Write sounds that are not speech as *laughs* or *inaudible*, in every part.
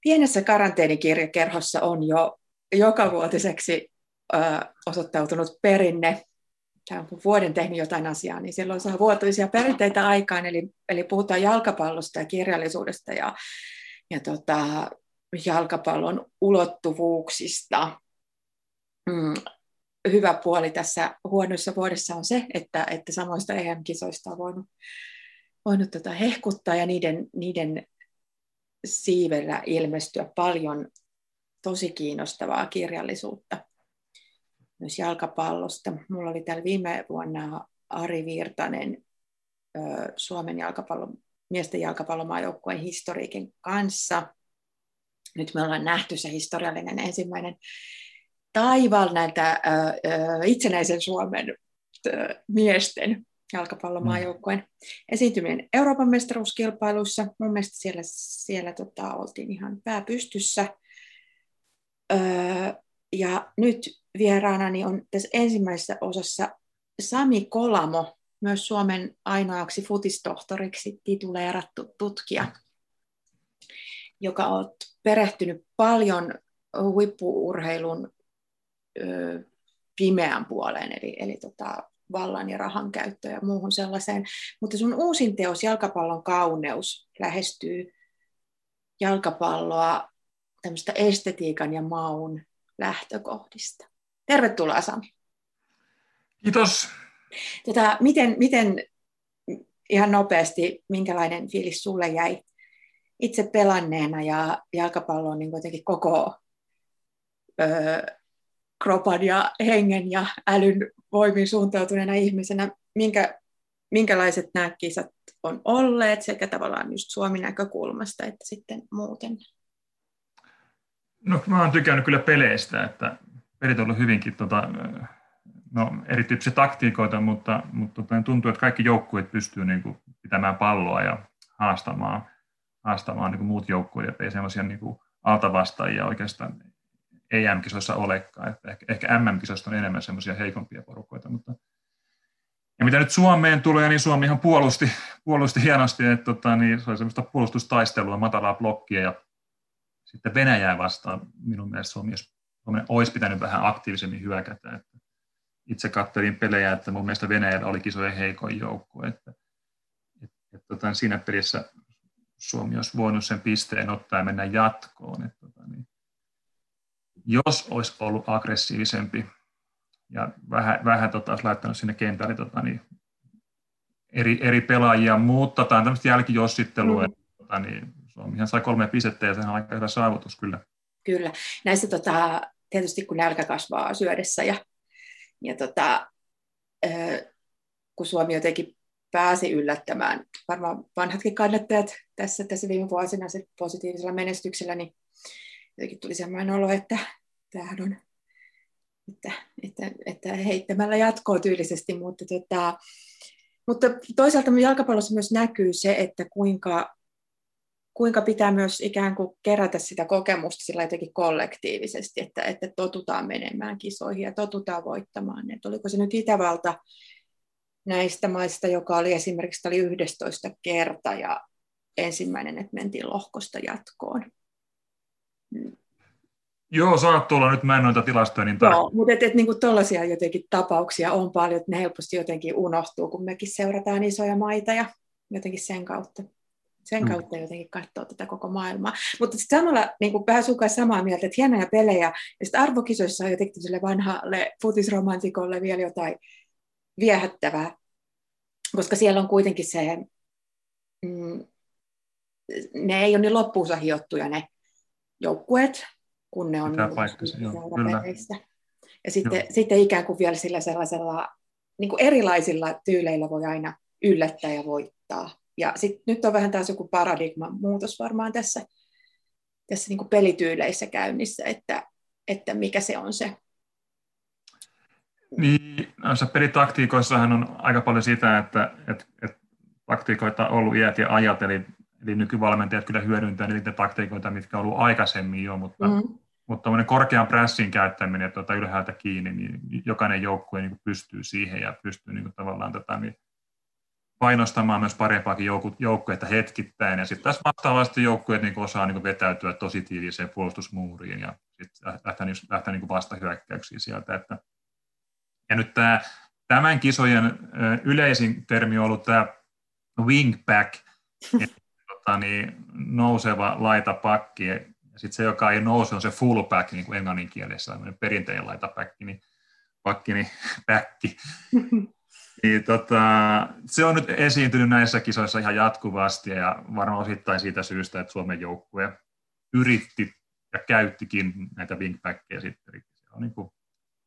pienessä karanteenikirjakerhossa on jo jokavuotiseksi ö, osoittautunut perinne. Tämä on vuoden tehnyt jotain asiaa, niin silloin saa vuotuisia perinteitä aikaan, eli, eli puhutaan jalkapallosta ja kirjallisuudesta ja, ja tota, jalkapallon ulottuvuuksista. Mm, hyvä puoli tässä huonoissa vuodessa on se, että, että samoista EM-kisoista on voinut, voinut tota hehkuttaa ja niiden, niiden siivellä ilmestyä paljon tosi kiinnostavaa kirjallisuutta myös jalkapallosta. Mulla oli täällä viime vuonna Ari Virtanen Suomen jalkapallon, miesten jalkapallomaajoukkueen historiikin kanssa. Nyt me ollaan nähty se historiallinen ensimmäinen taival näiltä itsenäisen Suomen miesten jalkapallomaajoukkueen mm. esiintyminen Euroopan mestaruuskilpailuissa. Mun mielestä siellä, siellä tota, oltiin ihan pääpystyssä. Öö, ja nyt vieraanani on tässä ensimmäisessä osassa Sami Kolamo, myös Suomen ainoaksi futistohtoriksi tituleerattu tutkija, joka on perehtynyt paljon huippuurheilun ö, pimeän puoleen, eli, eli tota, vallan ja rahan käyttöön ja muuhun sellaiseen. Mutta sun uusin teos, Jalkapallon kauneus, lähestyy jalkapalloa tämmöistä estetiikan ja maun lähtökohdista. Tervetuloa Sami. Kiitos. Tota, miten, miten ihan nopeasti, minkälainen fiilis sulle jäi itse pelanneena ja jalkapallo on niin koko öö, kropan ja hengen ja älyn voimin suuntautuneena ihmisenä, minkä, minkälaiset nämä kisat on olleet sekä tavallaan just Suomen näkökulmasta että sitten muuten? No mä oon tykännyt kyllä peleistä, että pelit on ollut hyvinkin tota, no, erityyppisiä taktiikoita, mutta, mutta tota, tuntuu, että kaikki joukkueet pystyy niin kuin, pitämään palloa ja haastamaan, haastamaan niin kuin muut joukkueet, että ei semmoisia niin altavastaajia oikeastaan EM-kisoissa olekaan. Että ehkä, ehkä MM-kisoissa on enemmän semmoisia heikompia porukoita, mutta ja mitä nyt Suomeen tulee, niin Suomi ihan puolusti, puolusti hienosti, että tota, niin se oli semmoista puolustustaistelua, matalaa blokkia ja sitten Venäjää vastaan minun mielestä Suomi Suomi olisi pitänyt vähän aktiivisemmin hyökätä. Että itse katselin pelejä, että mun mielestä Venäjällä oli kisojen heikoin joukko. Että, että, että tota, siinä pelissä Suomi olisi voinut sen pisteen ottaa ja mennä jatkoon. Että, tota, niin, jos olisi ollut aggressiivisempi ja vähän, vähän tota, olisi laittanut sinne kentälle tota, niin, eri, eri pelaajia, mutta tämä on tämmöistä jälkijossittelua, mm. tota, niin, Suomihan sai kolme pistettä ja sehän on aika hyvä saavutus kyllä. Kyllä. Näissä tota, tietysti kun nälkä kasvaa syödessä ja, ja tota, kun Suomi jotenkin pääsi yllättämään, varmaan vanhatkin kannattajat tässä, tässä viime vuosina positiivisella menestyksellä, niin jotenkin tuli sellainen olo, että tämähän on, että, että, että heittämällä jatkoa tyylisesti, mutta, tota, mutta toisaalta jalkapallossa myös näkyy se, että kuinka, kuinka pitää myös ikään kuin kerätä sitä kokemusta sillä jotenkin kollektiivisesti, että, että totutaan menemään kisoihin ja totutaan voittamaan. Että oliko se nyt Itävalta näistä maista, joka oli esimerkiksi oli 11 kerta ja ensimmäinen, että mentiin lohkosta jatkoon. Joo, saattoi olla, nyt mä en noita tilastoja niin tarkkaan. Joo, mutta et, et, niin tuollaisia jotenkin tapauksia on paljon, että ne helposti jotenkin unohtuu, kun mekin seurataan isoja maita ja jotenkin sen kautta. Sen mm. kautta jotenkin katsoa tätä koko maailmaa. Mutta sitten samalla niin kuin vähän samaa mieltä, että hienoja pelejä, ja sitten arvokisoissa on jotenkin sille vanhalle futisromantikolle vielä jotain viehättävää, koska siellä on kuitenkin se, mm, ne ei ole niin loppuunsa hiottuja ne joukkueet, kun ne on niin Ja sitten, sitten ikään kuin vielä sillä sellaisella niin kuin erilaisilla tyyleillä voi aina yllättää ja voittaa. Ja sit, nyt on vähän taas joku paradigman muutos varmaan tässä, tässä niin kuin pelityyleissä käynnissä, että, että mikä se on se. Niin, noissa pelitaktiikoissahan on aika paljon sitä, että, että, että taktiikoita on ollut iät ja ajat, eli Eli nykyvalmentajat kyllä hyödyntää niitä taktiikoita, mitkä on ollut aikaisemmin jo, mutta, mm. mutta korkean pressin käyttäminen tuota ylhäältä kiinni, niin jokainen joukkue niin pystyy siihen ja pystyy niin tavallaan tätä, niin painostamaan myös parempaakin joukkuetta hetkittäin. Ja sitten tässä vastaavasti joukkueet niin osaa niin vetäytyä tosi tiiviiseen puolustusmuuriin ja sitten lähteä, lähteä niin vastahyökkäyksiin sieltä. Että. Ja nyt tämä, tämän kisojen yleisin termi on ollut tämä wingback, *laughs* tota, niin nouseva laitapakki. Ja sitten se, joka ei nouse, on se fullback, niin kuin englannin kielessä, perinteinen laitapakki, niin pakki, niin *laughs* päkki. Niin, tota, se on nyt esiintynyt näissä kisoissa ihan jatkuvasti ja varmaan osittain siitä syystä, että Suomen joukkue yritti ja käyttikin näitä wingbackkejä sitten. Eli se on niin kuin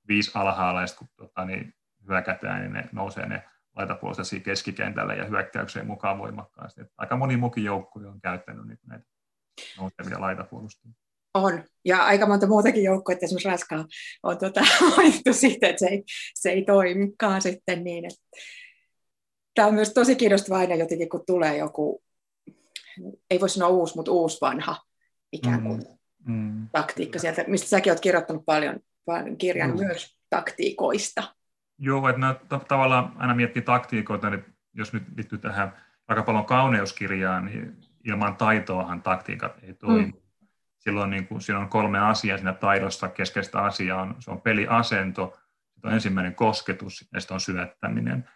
viisi alhaalla ja kun tota, niin hyökätään, niin ne nousee ne laitapuolesta keskikentälle ja hyökkäykseen mukaan voimakkaasti. Että aika moni mukin joukkue on käyttänyt niin näitä nousevia laitapuolustajia. On, ja aika monta muutakin joukkoa, että esimerkiksi Raskaa on tuota, *laughs* mainittu siitä, että se ei, se ei toimikaan sitten niin. Että... Tämä on myös tosi kiinnostavaa aina jotenkin, kun tulee joku, ei voi sanoa uusi, mutta uusi vanha ikään kuin mm, mm. taktiikka sieltä, mistä säkin olet kirjoittanut paljon, paljon kirjan mm. myös taktiikoista. Joo, että nämä tavallaan aina miettii taktiikoita, niin jos nyt liittyy tähän aika paljon kauneuskirjaan, niin ilman taitoahan taktiikat ei toimi. Mm silloin niin kuin, siinä on kolme asiaa siinä taidossa. Keskeistä asiaa on, se on peliasento, sitten on ensimmäinen kosketus ja sitten on syöttäminen.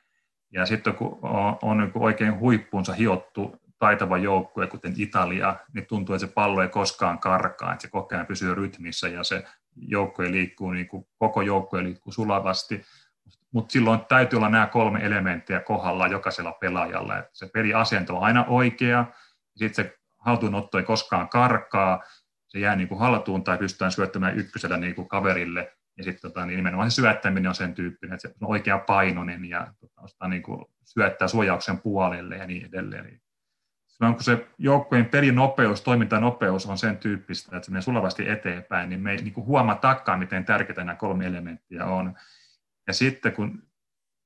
Ja sitten kun on, on niin oikein huippuunsa hiottu taitava joukkue, kuten Italia, niin tuntuu, että se pallo ei koskaan karkaa, että se koko ajan pysyy rytmissä ja se joukkue liikkuu, niin kuin koko joukkue liikkuu sulavasti. Mutta silloin täytyy olla nämä kolme elementtiä kohdalla jokaisella pelaajalla. Että se peliasento on aina oikea, sitten se haltuunotto ei koskaan karkaa, se jää niin kuin haltuun tai pystytään syöttämään ykkösellä niin kuin kaverille. Ja sitten tota, niin nimenomaan se syöttäminen on sen tyyppinen, että se on oikea painoinen ja tota, niin kuin syöttää suojauksen puolelle ja niin edelleen. Silloin kun se joukkojen pelinopeus, toimintanopeus on sen tyyppistä, että se menee sulavasti eteenpäin, niin me ei niin takkaan, miten tärkeitä nämä kolme elementtiä on. Ja sitten kun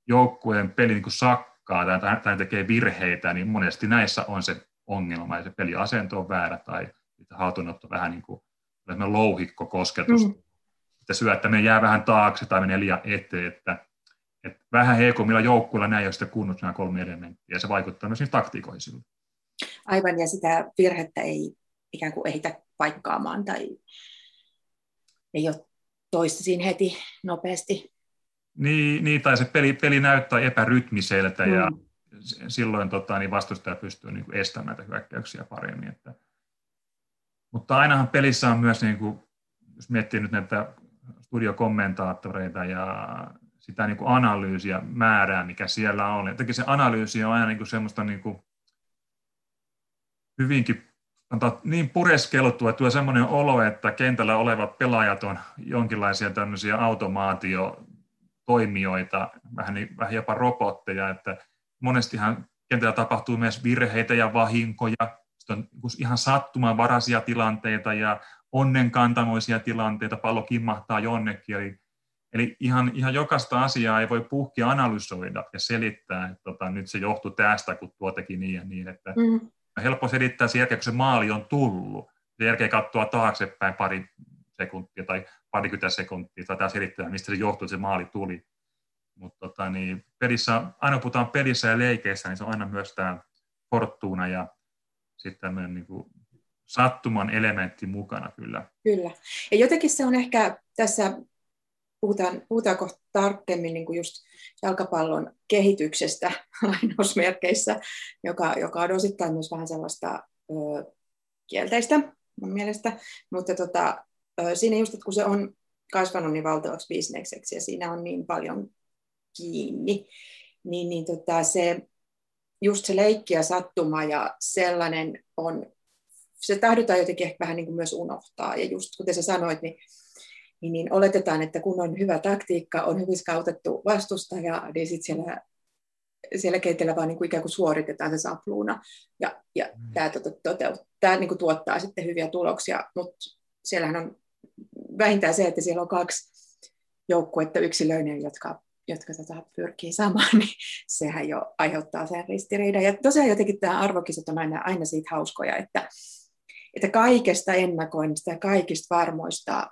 joukkueen peli niin kuin sakkaa tai, tai tekee virheitä, niin monesti näissä on se ongelma, ja se peliasento on väärä tai että haatunotto vähän niin kuin louhikko kosketus, mm. että syöttäminen jää vähän taakse tai menee liian eteen, että, että vähän heikommilla joukkuilla näin ole sitten kunnossa nämä kolme elementtiä, ja se vaikuttaa myös niihin taktiikoihin silloin. Aivan, ja sitä virhettä ei ikään kuin ehitä paikkaamaan tai ei ole toista siinä heti nopeasti. Niin, niin tai se peli, peli näyttää epärytmiseltä mm. ja silloin tota, niin vastustaja pystyy niin kuin estämään näitä hyökkäyksiä paremmin. Että, mutta ainahan pelissä on myös, niin kuin, jos miettii nyt näitä studiokommentaattoreita ja sitä niin kuin analyysiä määrää, mikä siellä on. Jotenkin se analyysi on aina niin kuin semmoista niin kuin hyvinkin niin pureskeltua, että tulee semmoinen olo, että kentällä olevat pelaajat on jonkinlaisia tämmöisiä automaatiotoimijoita, vähän, niin, vähän jopa robotteja, että monestihan kentällä tapahtuu myös virheitä ja vahinkoja, sitten on niinku ihan sattumanvaraisia tilanteita ja onnenkantamoisia tilanteita, pallo kimmahtaa jonnekin. Eli, eli ihan, ihan jokaista asiaa ei voi puhkia analysoida ja selittää, että tota, nyt se johtuu tästä, kun tuo teki niin ja niin. Että mm. Helppo selittää sen jälkeen, kun se maali on tullut. Sen jälkeen katsoa taaksepäin pari sekuntia tai parikymmentä sekuntia, tai selittää, mistä se johtuu, että se maali tuli. Mutta tota, niin pelissä, aina kun puhutaan pelissä ja leikeissä, niin se on aina myös tämä fortuna ja sitten tämmöinen niin kuin sattuman elementti mukana kyllä. Kyllä. Ja jotenkin se on ehkä tässä, puhutaan, puhutaan kohta tarkemmin niin kuin just jalkapallon kehityksestä *laughs* lainausmerkeissä, joka, joka on osittain myös vähän sellaista ö, kielteistä mun mielestä, mutta tota, siinä just, että kun se on kasvanut niin valtavaksi bisnekseksi ja siinä on niin paljon kiinni, niin, niin tota, se just se leikki ja sattuma ja sellainen on, se tahdotaan jotenkin ehkä vähän niin kuin myös unohtaa. Ja just kuten sä sanoit, niin, niin, niin oletetaan, että kun on hyvä taktiikka, on hyvin skautettu vastustaja, niin sitten siellä, siellä kentällä vaan niin kuin ikään kuin suoritetaan se sapluuna. Ja, ja mm. tämä, tota, toteut, tämä niin kuin tuottaa sitten hyviä tuloksia, mutta siellähän on vähintään se, että siellä on kaksi joukkuetta yksilöinen, jotka jotka tätä pyrkii saamaan, *laughs* niin sehän jo aiheuttaa sen ristiriidan. Ja tosiaan jotenkin tämä arvokisat on aina, aina siitä hauskoja, että, että kaikesta ennakoinnista ja kaikista varmoista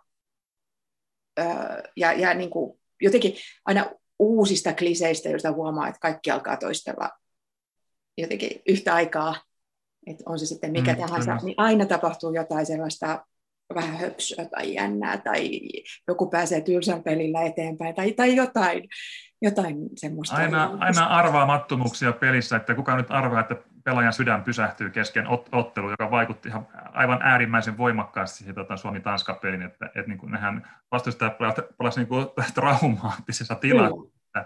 ja, ja niin kuin jotenkin aina uusista kliseistä, joista huomaa, että kaikki alkaa toistella jotenkin yhtä aikaa, että on se sitten mikä mm, tahansa, kyllä. niin aina tapahtuu jotain sellaista vähän höpsöä tai jännää, tai joku pääsee tylsän pelillä eteenpäin, tai, tai jotain, jotain semmoista. Aina, aina arvaamattomuuksia pelissä, että kuka nyt arvaa, että pelaajan sydän pysähtyy kesken ot- ottelu, joka vaikutti ihan aivan äärimmäisen voimakkaasti siihen tota, Suomi-Tanska-pelin, että, että niin kuin nehän vastustajat pelasivat niin *laughs* traumaattisessa tilassa. Mm.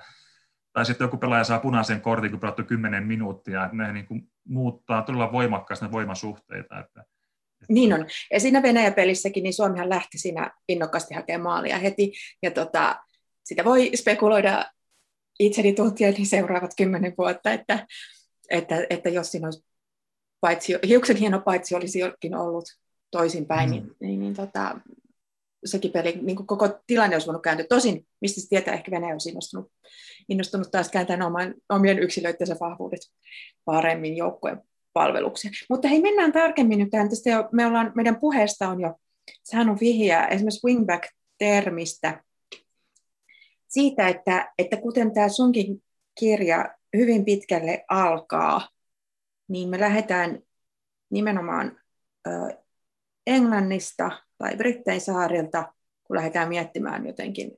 Tai sitten joku pelaaja saa punaisen kortin, kun pelattu 10 minuuttia, että ne niin kuin muuttaa todella voimakkaasti ne voimasuhteita. Että, niin on. Ja siinä Venäjä-pelissäkin niin Suomihan lähti siinä innokkaasti hakemaan maalia heti. Ja tota, sitä voi spekuloida itseni tuntien niin seuraavat kymmenen vuotta, että, että, että jos siinä olisi paitsi, hiuksen hieno paitsi olisi jokin ollut toisinpäin, mm. niin, niin, niin tota, sekin peli, niin kuin koko tilanne olisi voinut kääntyä. Tosin, mistä se tietää, ehkä Venäjä olisi innostunut, innostunut taas kääntämään oman, omien yksilöittensä vahvuudet paremmin joukkueen palvelukseen. Mutta hei, mennään tarkemmin nyt tähän. Tästä jo, me ollaan, meidän puheesta on jo saanut vihjeä esimerkiksi wingback-termistä siitä, että, että kuten tämä sunkin kirja hyvin alkaa, niin me lähdetään nimenomaan ö, Englannista tai Brittein saarilta, kun lähdetään miettimään jotenkin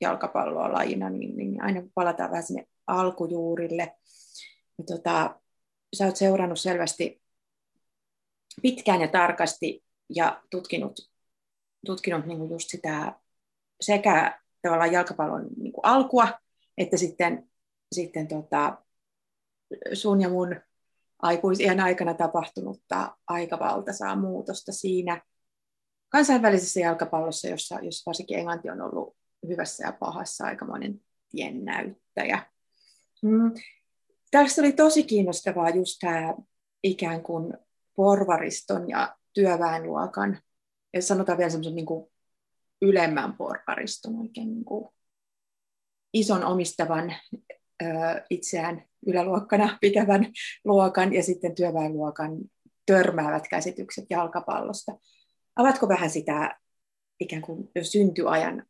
jalkapalloa lajina, niin, niin aina palataan vähän sinne alkujuurille. Ja tota, sä oot seurannut selvästi pitkään ja tarkasti ja tutkinut, tutkinut niin kuin just sitä sekä tavallaan jalkapallon niin kuin alkua, että sitten, sitten tota, sun ja mun aikuisien aikana tapahtunutta aika valtaisaa muutosta siinä kansainvälisessä jalkapallossa, jossa, jossa varsinkin Englanti on ollut hyvässä ja pahassa aikamoinen tiennäyttäjä. Mm. Tässä oli tosi kiinnostavaa just tämä ikään kuin porvariston ja työväenluokan, ja sanotaan vielä semmoisen niin ylemmän porvariston, oikein niin kuin ison omistavan ö, itseään yläluokkana pitävän luokan ja sitten työväenluokan törmäävät käsitykset jalkapallosta. Avatko vähän sitä ikään kuin syntyajan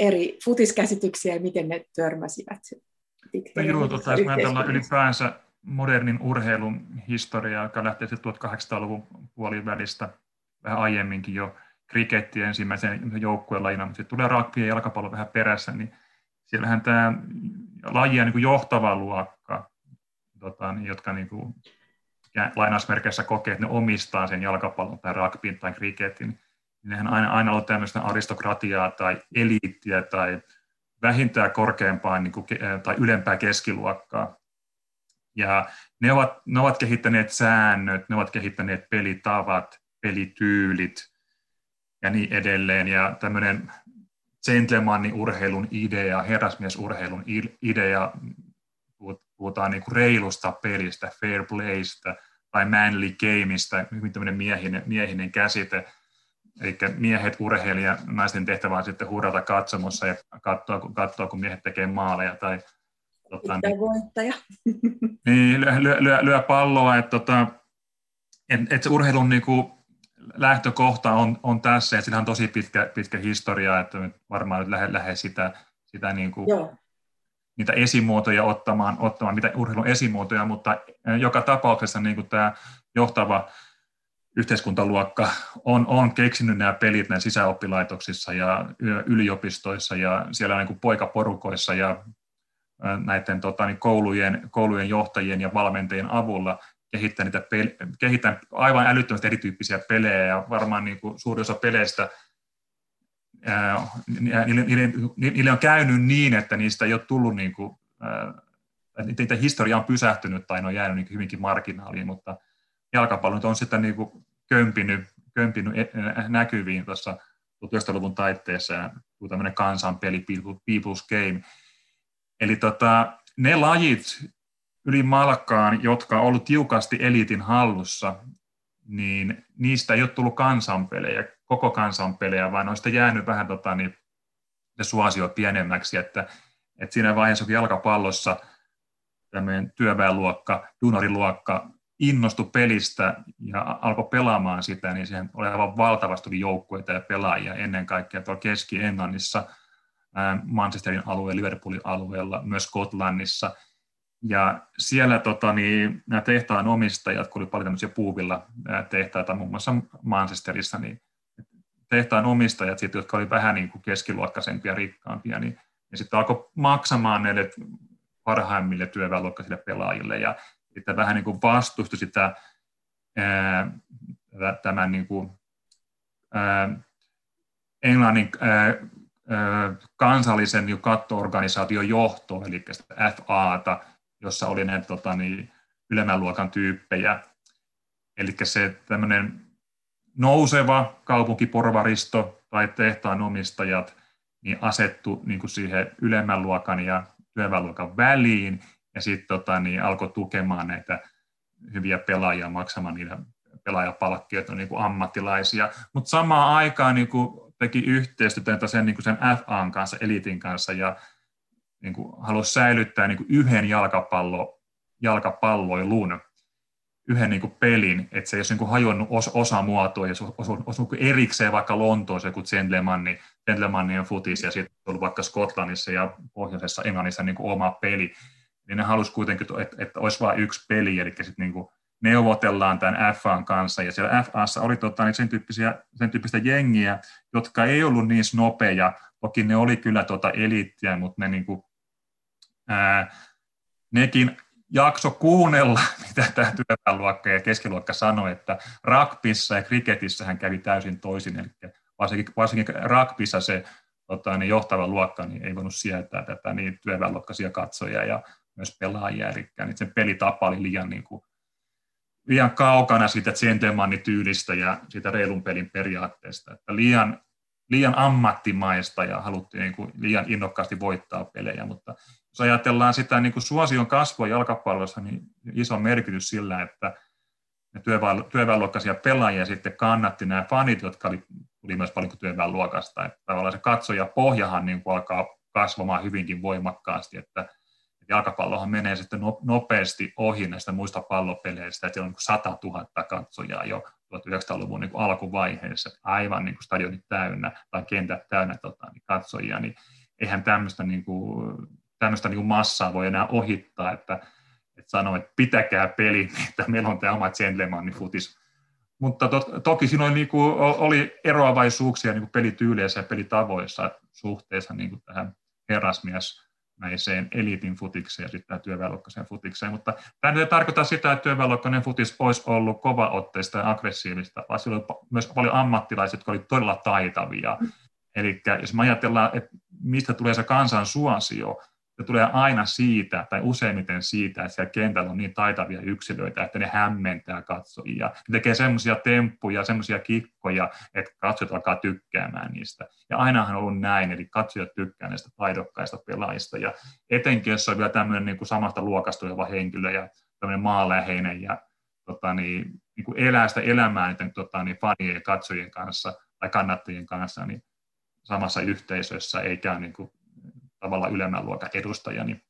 eri futiskäsityksiä ja miten ne törmäsivät? Tota, jos ajatellaan ylipäänsä modernin urheilun historiaa, joka lähtee 1800-luvun puolivälistä, vähän aiemminkin jo kriketti ensimmäisen joukkueen lajina, mutta sitten tulee rugby ja jalkapallo vähän perässä, niin siellähän tämä lajia niin johtava luokka, tota, niin, jotka niin kuin, lainausmerkeissä kokee, että ne omistaa sen jalkapallon tai rugbyn tai kriketin, niin nehän aina, aina on tämmöistä aristokratiaa tai eliittiä tai vähintään korkeampaa niin kuin, tai ylempää keskiluokkaa. Ja ne ovat, ne ovat kehittäneet säännöt, ne ovat kehittäneet pelitavat, pelityylit ja niin edelleen. Ja tämmöinen gentlemanin urheilun idea, herrasmiesurheilun idea, puhutaan niin kuin reilusta pelistä, fair playstä tai manly gameista, hyvin tämmöinen miehinen, miehinen käsite – Eli miehet urheilija, naisten tehtävä on sitten hurrata katsomossa ja katsoa, katsoa kun miehet tekee maaleja tai tota, niin, voittaja. *laughs* Niin, lyö, lyö, lyö, lyö palloa, että tota, et, et se urheilun niin kuin, lähtökohta on, on tässä, että sillä on tosi pitkä, pitkä historia, että nyt varmaan nyt lähde, lähde sitä, sitä niin kuin, niitä esimuotoja ottamaan, ottamaan, mitä urheilun esimuotoja, mutta joka tapauksessa niin kuin tämä johtava yhteiskuntaluokka on, on keksinyt nämä pelit näissä sisäoppilaitoksissa ja yliopistoissa ja siellä niin kuin poikaporukoissa ja näiden tota, niin koulujen, koulujen johtajien ja valmentajien avulla kehittää, niitä peli, kehittää aivan älyttömästi erityyppisiä pelejä ja varmaan niin kuin suuri osa peleistä ää, niille, niille, niille, on käynyt niin, että niistä ei ole tullut niin kuin, ää, niitä historia on pysähtynyt tai ne on jäänyt niin hyvinkin marginaaliin, mutta jalkapallo on sitten niin kuin kömpinyt, kömpinyt e, näkyviin tuossa 1900-luvun taitteessa ja tämmöinen kansanpeli, People's Game. Eli tota, ne lajit yli malkaan, jotka on ollut tiukasti eliitin hallussa, niin niistä ei ole tullut kansanpelejä, koko kansanpelejä, vaan on jäänyt vähän tota, niin, ne suosio pienemmäksi, että, että siinä vaiheessa, kun jalkapallossa tämmöinen työväenluokka, junoriluokka innostui pelistä ja alkoi pelaamaan sitä, niin siihen oli aivan valtavasti joukkueita ja pelaajia ennen kaikkea tuolla Keski-Englannissa, Manchesterin alueella, Liverpoolin alueella, myös Skotlannissa. Ja siellä tota, niin, nämä tehtaan omistajat, kun oli paljon tämmöisiä puuvilla tehtaita, muun muassa Manchesterissa, niin tehtaan omistajat, sit, jotka oli vähän niin kuin keskiluokkaisempia, rikkaampia, niin ja sitten alkoi maksamaan näille parhaimmille työväenluokkaisille pelaajille ja sitten vähän niin kuin vastusti sitä ää, tämän niin kuin, ää, Englannin ää, kansallisen niin kattoorganisaation johto, eli FAta, jossa oli näitä tota, niin, ylemmän luokan tyyppejä. Eli se tämmöinen nouseva kaupunkiporvaristo tai tehtaan omistajat niin asettu niin kuin siihen ylemmän luokan ja työväenluokan väliin ja sitten tota, niin alkoi tukemaan näitä hyviä pelaajia maksamaan niitä pelaajapalkkioita niin kuin ammattilaisia, mutta samaan aikaan niin kuin teki yhteistyötä sen, niin kuin sen FAn kanssa, elitin kanssa ja niin kuin halusi säilyttää niin kuin yhden jalkapallo, jalkapalloilun, yhden niin kuin pelin, että se ei olisi niin kuin hajonnut os, osamuotoa ja se olisi, olisi niin erikseen vaikka Lontoossa joku Gentlemanni, Gentlemanni on futis ja sitten ollut vaikka Skotlannissa ja pohjoisessa Englannissa niin kuin oma peli, niin ne halusi kuitenkin, että, että olisi vain yksi peli, eli sitten niin kuin neuvotellaan tämän FAn kanssa, ja siellä FAssa oli tota, niin sen, tyyppisiä, sen tyyppistä jengiä, jotka ei ollut niin nopeja, toki ne oli kyllä tota eliittiä, mutta ne niin kuin, ää, nekin jakso kuunnella, *laughs* mitä tämä työväenluokka ja keskiluokka sanoi, että rugbyssa ja kriketissä hän kävi täysin toisin, eli varsinkin, varsinkin rugbyssa se tota, niin johtava luokka niin ei voinut sietää tätä niin työväenluokkaisia katsoja ja myös pelaajia, eli sen pelitapa oli liian, niin kuin, liian kaukana siitä gentleman-tyylistä ja siitä reilun pelin periaatteesta, että liian, liian ammattimaista ja haluttiin niin kuin, liian innokkaasti voittaa pelejä, mutta jos ajatellaan sitä niin kuin suosion kasvua jalkapallossa, niin iso merkitys sillä, että työväenluokkaisia pelaajia sitten kannatti nämä fanit, jotka oli, tuli myös paljon työväenluokasta. Että tavallaan se katsoja pohjahan niin kuin alkaa kasvamaan hyvinkin voimakkaasti, että jalkapallohan menee sitten no, nopeasti ohi näistä muista pallopeleistä, että on 100 niin 000 katsojaa jo 1900-luvun niin alkuvaiheessa, aivan niin kuin stadionit täynnä tai kentät täynnä tota, niin katsojia, niin eihän tämmöistä, niin kuin, tämmöistä niin kuin massaa voi enää ohittaa, että, että sanoo, että pitäkää peli, *laughs* että meillä on tämä oma gentleman futis. Mutta to, toki siinä oli, niin kuin, oli eroavaisuuksia niin kuin pelityyleissä ja pelitavoissa suhteessa niin kuin tähän herrasmies näiseen eliitin futikseen ja sitten työväenluokkaiseen futikseen. Mutta tämä ei tarkoita sitä, että työväenluokkainen futis olisi ollut kovaotteista ja aggressiivista, vaan sillä oli myös paljon ammattilaisia, jotka olivat todella taitavia. Mm. Eli jos me ajatellaan, että mistä tulee se kansan suosio, se tulee aina siitä, tai useimmiten siitä, että siellä kentällä on niin taitavia yksilöitä, että ne hämmentää katsojia. Ne tekee semmoisia temppuja, semmoisia kikkoja, että katsojat alkaa tykkäämään niistä. Ja ainahan on ollut näin, eli katsojat tykkää näistä taidokkaista pelaajista. Ja etenkin, jos on vielä tämmöinen niin kuin samasta luokasta oleva henkilö ja tämmöinen maanläheinen ja tota, niin, niin kuin elää sitä elämää niiden tota, niin fanien ja katsojien kanssa tai kannattajien kanssa, niin samassa yhteisössä, eikä niin kuin tavallaan ylemmän luokan edustaja, niin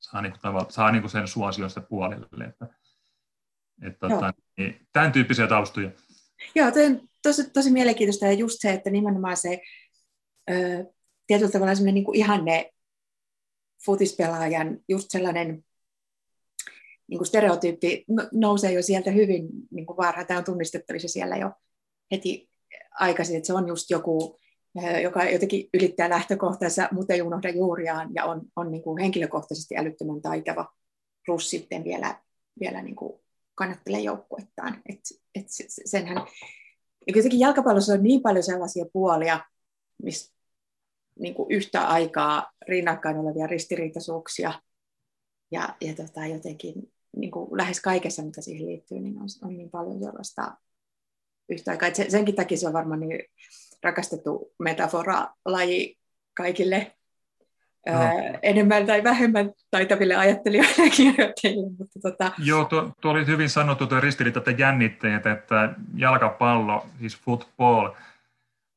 saa, niin kuin, saa niin kuin sen suosiosta puolelle. Että, että, tota, niin, tämän tyyppisiä taustoja. Joo, toi on tosi, tosi mielenkiintoista ja just se, että nimenomaan se ö, tietyllä tavalla semmoinen niin kuin ihanne futispelaajan just sellainen niin kuin stereotyyppi nousee jo sieltä hyvin niin kuin varhain. Tämä on tunnistettavissa siellä jo heti aikaisin, että se on just joku joka jotenkin ylittää lähtökohtaansa, mutta ei unohda juuriaan ja on, on niin kuin henkilökohtaisesti älyttömän taitava, plus sitten vielä, vielä niin kuin kannattelee joukkuettaan. Et, et senhän, ja jotenkin jalkapallossa on niin paljon sellaisia puolia, missä niin kuin yhtä aikaa rinnakkain olevia ristiriitaisuuksia ja, ja tota, jotenkin niin kuin lähes kaikessa, mitä siihen liittyy, niin on, on niin paljon sellaista yhtä aikaa. Et senkin takia se on varmaan niin rakastettu metafora-laji kaikille no. ää, enemmän tai vähemmän taitaville ajattelijoille ja kirjoittajille. Mutta tota... Joo, tuo, tuo oli hyvin sanottu tuo ristiriita jännitteet, että jalkapallo, siis football,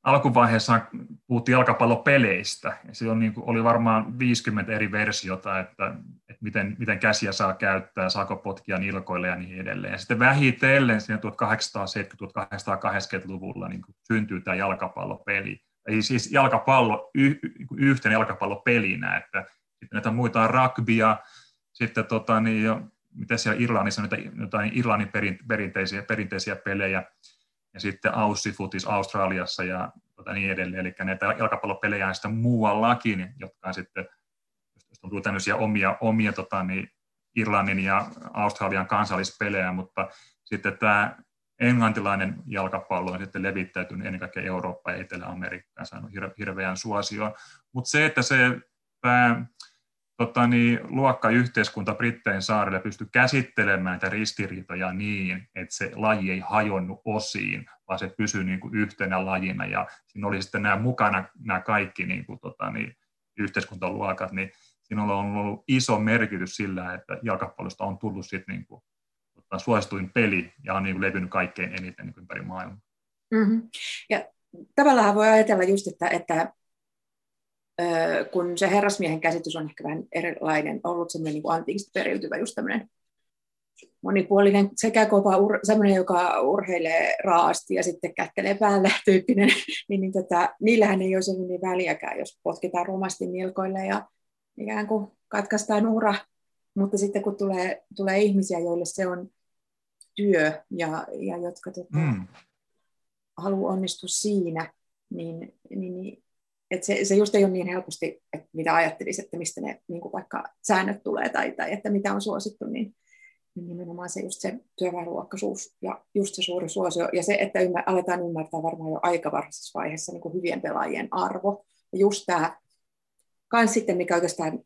alkuvaiheessa puhuttiin jalkapallopeleistä, ja se on niin oli varmaan 50 eri versiota, että, että miten, miten käsiä saa käyttää, saako potkia nilkoille ja niin edelleen. Ja sitten vähitellen siinä 1870-1880-luvulla niin syntyy tämä jalkapallopeli. Eli siis jalkapallo y, yhtenä jalkapallopelinä, että sitten näitä muita on rugbya, sitten tota, niin, mitä siellä Irlannissa on jotain Irlannin perinteisiä, perinteisiä pelejä, ja sitten Aussifutis Australiassa ja tota, niin edelleen, eli näitä jalkapallopelejä on sitten muuallakin, jotka on sitten, jos tullut tämmöisiä omia, omia tota, niin Irlannin ja Australian kansallispelejä, mutta sitten tämä englantilainen jalkapallo on sitten levittäytynyt ennen kaikkea Eurooppaan ja Etelä-Amerikkaan, saanut hirveän suosioon. Mutta se, että se tämä tota niin, luokkayhteiskunta Brittein saarelle pystyi käsittelemään näitä ristiriitoja niin, että se laji ei hajonnut osiin, vaan se pysyi niin kuin yhtenä lajina. Ja siinä oli sitten nämä mukana nämä kaikki niin kuin, tota niin, yhteiskuntaluokat, niin siinä on ollut iso merkitys sillä, että jalkapallosta on tullut sitten niin kuin, tota, suosituin peli ja on niin kuin levinnyt kaikkein eniten niin kuin ympäri maailmaa. Mm-hmm. Ja tavallaan voi ajatella just, että, että kun se herrasmiehen käsitys on ehkä vähän erilainen, ollut semmoinen niin antiikista periytyvä, just tämmöinen monipuolinen sekä kova, ur, semmoinen, joka urheilee raasti ja sitten kättelee päälle *laughs* tyyppinen, niin, niin tota, niillähän ei olisi niin väliäkään, jos potkitaan rumasti nilkoille ja ikään kuin katkaistaan ura, mutta sitten kun tulee, tulee ihmisiä, joille se on työ ja, ja jotka tota, mm. haluaa onnistua siinä, niin, niin, niin et se, se just ei ole niin helposti, että mitä ajattelisi, että mistä ne niin kuin vaikka säännöt tulee tai, tai että mitä on suosittu, niin, niin nimenomaan se just se työväenluokkaisuus ja just se suuri suosio ja se, että ymmär, aletaan ymmärtää varmaan jo aika varhaisessa vaiheessa niin kuin hyvien pelaajien arvo. Ja just tämä kans sitten, mikä oikeastaan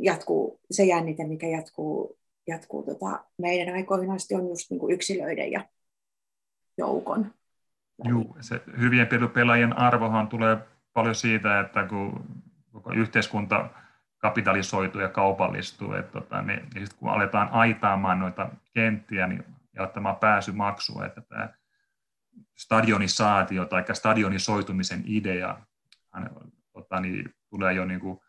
jatkuu, se jännite, mikä jatkuu, jatkuu tota, meidän aikoina asti on just niin kuin yksilöiden ja joukon. Joo, se hyvien pelaajien arvohan tulee paljon siitä, että kun koko yhteiskunta kapitalisoituu ja kaupallistuu, että tota, niin, ja sitten kun aletaan aitaamaan noita kenttiä niin, ja ottamaan pääsymaksua, että tämä stadionisaatio tai stadionisoitumisen idea tota, niin, tulee jo niin kuin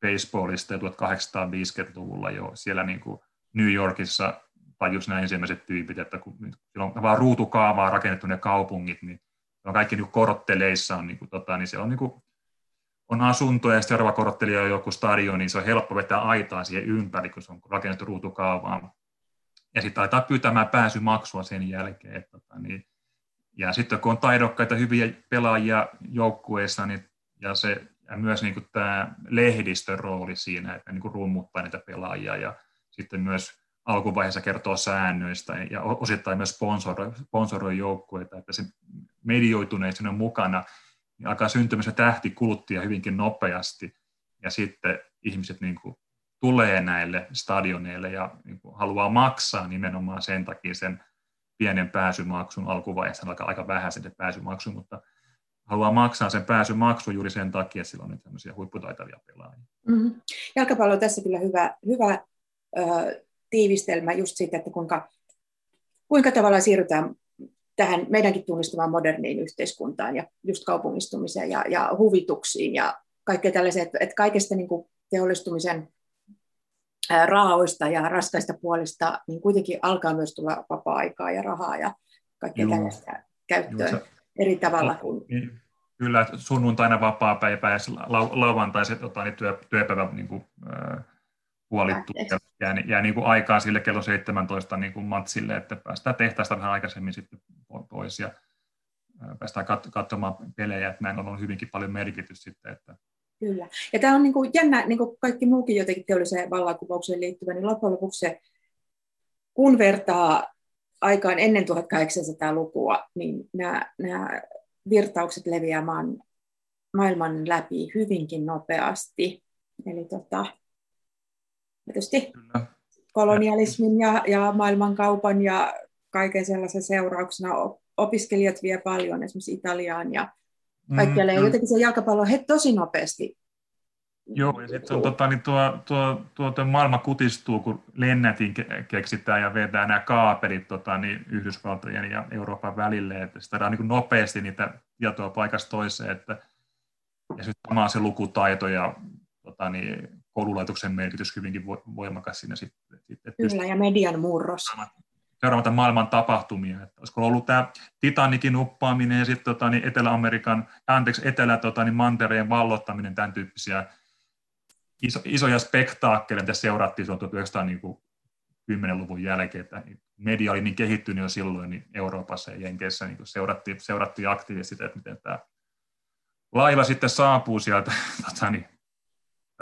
baseballista 1850-luvulla jo siellä niin kuin New Yorkissa tajus nämä ensimmäiset tyypit, että kun on vaan ruutukaavaa rakennettu ne kaupungit, niin on kaikki niin korotteleissa on, niin kuin, tota, niin se on, niin kuin, on asuntoja ja seuraava korottelija on joku stadion, niin se on helppo vetää aitaa siihen ympäri, kun se on rakennettu ruutukaavaan. Ja sitten aletaan pyytämään pääsymaksua sen jälkeen. Että, tota, niin, ja sitten kun on taidokkaita, hyviä pelaajia joukkueessa, niin, ja, se, ja myös niin tämä lehdistön rooli siinä, että niin rummuttaa niitä pelaajia ja sitten myös alkuvaiheessa kertoo säännöistä ja osittain myös sponsoroi, sponsoroi joukkueita, että se medioituneet sinne mukana, niin alkaa syntymässä tähti kuluttia hyvinkin nopeasti ja sitten ihmiset niin kuin tulee näille stadioneille ja niin kuin haluaa maksaa nimenomaan sen takia sen pienen pääsymaksun alkuvaiheessa, aika, aika vähän sen pääsymaksu, mutta haluaa maksaa sen pääsymaksun juuri sen takia, että sillä on nyt tämmöisiä huipputaitavia pelaajia. Mm-hmm. Jalkapallo on tässä kyllä hyvä, hyvä ö, tiivistelmä just siitä, että kuinka, kuinka tavallaan siirrytään tähän meidänkin tunnistamaan moderniin yhteiskuntaan ja just kaupungistumiseen ja, ja huvituksiin ja kaikkea tällaisia, että, että kaikesta niin kuin teollistumisen raaoista ja raskaista puolista, niin kuitenkin alkaa myös tulla vapaa-aikaa ja rahaa ja kaikkea Juu. tällaista käyttöön Juu, se, eri tavalla. Kuin... Niin, kyllä, sunnuntaina vapaa päivä ja lauantai se tota, niin työ, työpäivä niin kuin, äh, puolittu ja jää, jää niin kuin aikaa sille kello 17 niin kuin matsille, että päästään tehtaasta vähän aikaisemmin sitten pois ja päästään katsomaan pelejä, että näin on ollut hyvinkin paljon merkitys sitten. Että Kyllä. Ja tämä on niin kuin jännä, niin kuin kaikki muukin jotenkin teolliseen vallankuvaukseen liittyvä, niin loppujen lopuksi se, kun vertaa aikaan ennen 1800-lukua, niin nämä, nämä virtaukset leviää maan, maailman läpi hyvinkin nopeasti. Eli tota, tietysti Kyllä. kolonialismin ja, ja maailmankaupan ja kaiken sellaisen seurauksena opiskelijat vie paljon esimerkiksi Italiaan ja kaikkialle. Mm, ja jotenkin se jalkapallo he tosi nopeasti. Joo, ja sitten tota, niin tuo, tuo, tuo, tuo, maailma kutistuu, kun lennätin keksitään ja vetää nämä kaapelit tota, niin Yhdysvaltojen ja Euroopan välille, että sitä niin nopeasti niitä tietoa paikasta toiseen, että ja sitten sama se lukutaito ja tota, niin, koululaitoksen merkitys hyvinkin voimakas siinä sitten. Kyllä, ja median murros. Seuraavata maailman tapahtumia. Että olisiko ollut tämä Titanikin uppaaminen ja sitten tota, niin Etelä-Amerikan, anteeksi, Etelä tota, niin mantereen vallottaminen, tämän tyyppisiä iso, isoja spektaakkeleja, mitä seurattiin silloin 1910-luvun jälkeen, että media oli niin kehittynyt jo silloin niin Euroopassa ja Jenkeissä niin seurattiin, seurattiin aktiivisesti, että miten tämä laiva sitten saapuu sieltä, *laughs* tota, niin,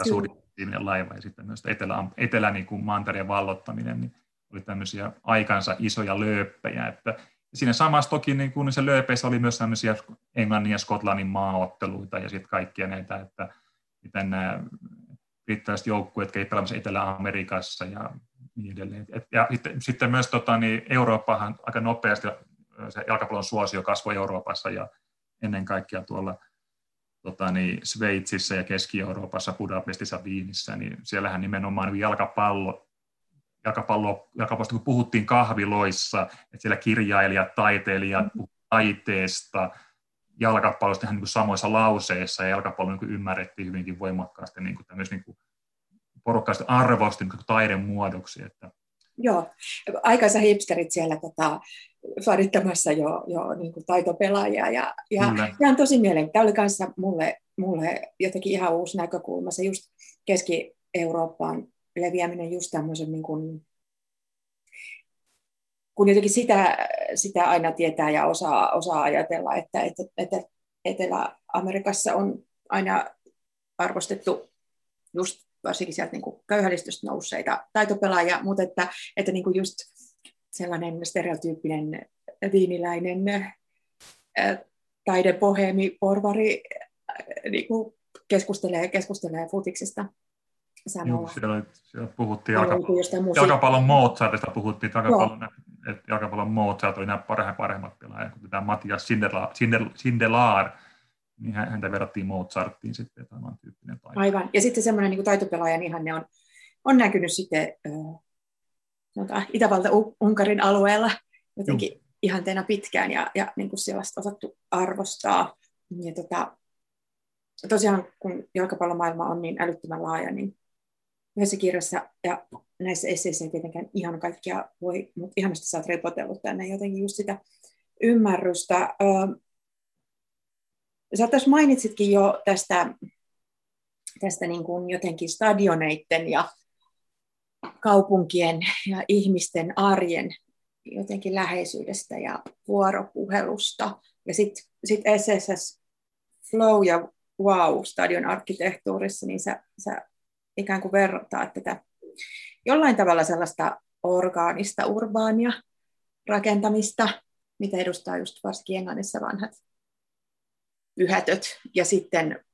suuri laiva ja sitten myös etelä, etelä niin kuin mantereen vallottaminen, niin oli tämmöisiä aikansa isoja lööppejä, että siinä samassa toki niin kuin se lööpeissä oli myös tämmöisiä Englannin ja Skotlannin maaotteluita ja sitten kaikkia näitä, että miten nämä brittiläiset joukkueet kehittämässä Etelä-Amerikassa ja niin edelleen. Et, ja sitten, sitten myös tota, niin Eurooppahan aika nopeasti se jalkapallon suosio kasvoi Euroopassa ja ennen kaikkea tuolla tota, niin Sveitsissä ja Keski-Euroopassa, Budapestissa, Viinissä, niin siellähän nimenomaan jalkapallo, jalkapallo, jalkapallosta kun puhuttiin kahviloissa, että siellä kirjailijat, taiteilijat mm-hmm. taiteesta, jalkapallosta ihan niin kuin samoissa lauseissa, ja jalkapallo niin ymmärrettiin hyvinkin voimakkaasti niin kuin niin kuin porukkaista arvosti niin taiden muodoksi. Että. Joo, aikansa hipsterit siellä tota, farittamassa jo, jo niin kuin taitopelaajia. Ja, ja tämä on tosi mielenkiintoista. Tämä oli kanssa mulle, mulle jotenkin ihan uusi näkökulma. Se just Keski-Eurooppaan leviäminen just tämmöisen, niin kuin, kun jotenkin sitä, sitä aina tietää ja osaa, osaa ajatella, että, että, että Etelä-Amerikassa on aina arvostettu just varsinkin sieltä niin köyhällistöstä nousseita taitopelaajia, mutta että, että niin kuin just sellainen stereotyyppinen viiniläinen taidepohemi, porvari niin kuin keskustelee, keskustelee futiksesta. Joo, siellä, siellä puhuttiin jalkapallon, jalkapallon Mozartista, puhuttiin jalkapallon, että jalkapallon Mozart oli nämä parhaimmat, parhaimmat pelaajat, kun tämä Matias Sindelar, niin häntä verrattiin Mozarttiin sitten, tyyppinen taito. Aivan, ja sitten semmoinen niin taitopelaajan ihanne on, on näkynyt sitten äh, Itävalta-Unkarin alueella jotenkin Juh. ihanteena pitkään ja, ja niin kuin sellaista osattu arvostaa. Ja tota, tosiaan, kun jalkapallomaailma on niin älyttömän laaja, niin yhdessä kirjassa ja näissä esseissä ei tietenkään ihan kaikkia voi, mutta ihanasti sä oot repotellut tänne jotenkin just sitä ymmärrystä. Sä tässä mainitsitkin jo tästä, tästä niin kuin jotenkin stadioneiden ja kaupunkien ja ihmisten arjen jotenkin läheisyydestä ja vuoropuhelusta. Ja sitten sit SSS Flow ja Wow stadion arkkitehtuurissa, niin sä, sä ikään kuin verrataan tätä jollain tavalla sellaista orgaanista, urbaania rakentamista, mitä edustaa just varsinkin Englannissa vanhat pyhätöt ja sitten,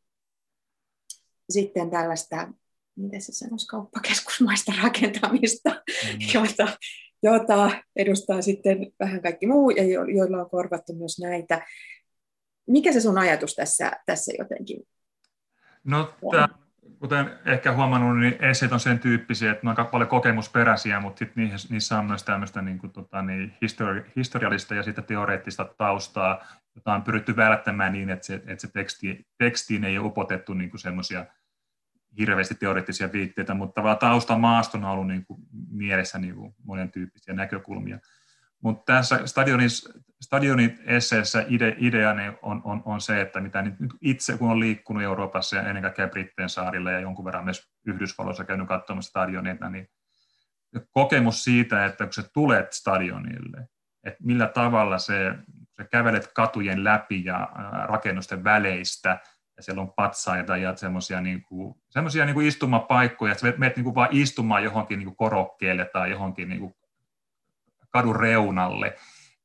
sitten tällaista, miten se sanoisi, kauppakeskusmaista rakentamista, mm. jota, jota edustaa sitten vähän kaikki muu ja jo, joilla on korvattu myös näitä. Mikä se sun ajatus tässä, tässä jotenkin No, tämä, kuten ehkä huomannut, niin esseet on sen tyyppisiä, että ne on aika paljon kokemusperäisiä, mutta sit niissä on myös tämmöistä niin kuin, tota, niin histori- historiallista ja sitten teoreettista taustaa, jota on pyritty välttämään niin, että se, että se teksti, tekstiin ei ole upotettu niin semmoisia hirveästi teoreettisia viitteitä, mutta vaan taustamaastona on ollut niin kuin mielessä niin kuin monen tyyppisiä näkökulmia. Mutta tässä stadionin, stadionin esseessä ide, ideani on, on, on, se, että mitä nyt itse kun on liikkunut Euroopassa ja ennen kaikkea Britteen saarille ja jonkun verran myös Yhdysvalloissa käynyt katsomassa stadionita, niin kokemus siitä, että kun sä tulet stadionille, että millä tavalla se, sä kävelet katujen läpi ja rakennusten väleistä, ja siellä on patsaita ja semmoisia niin kuin, semmoisia niin kuin istumapaikkoja, että menet niin kuin vaan istumaan johonkin niin kuin korokkeelle tai johonkin niin kuin kadun reunalle.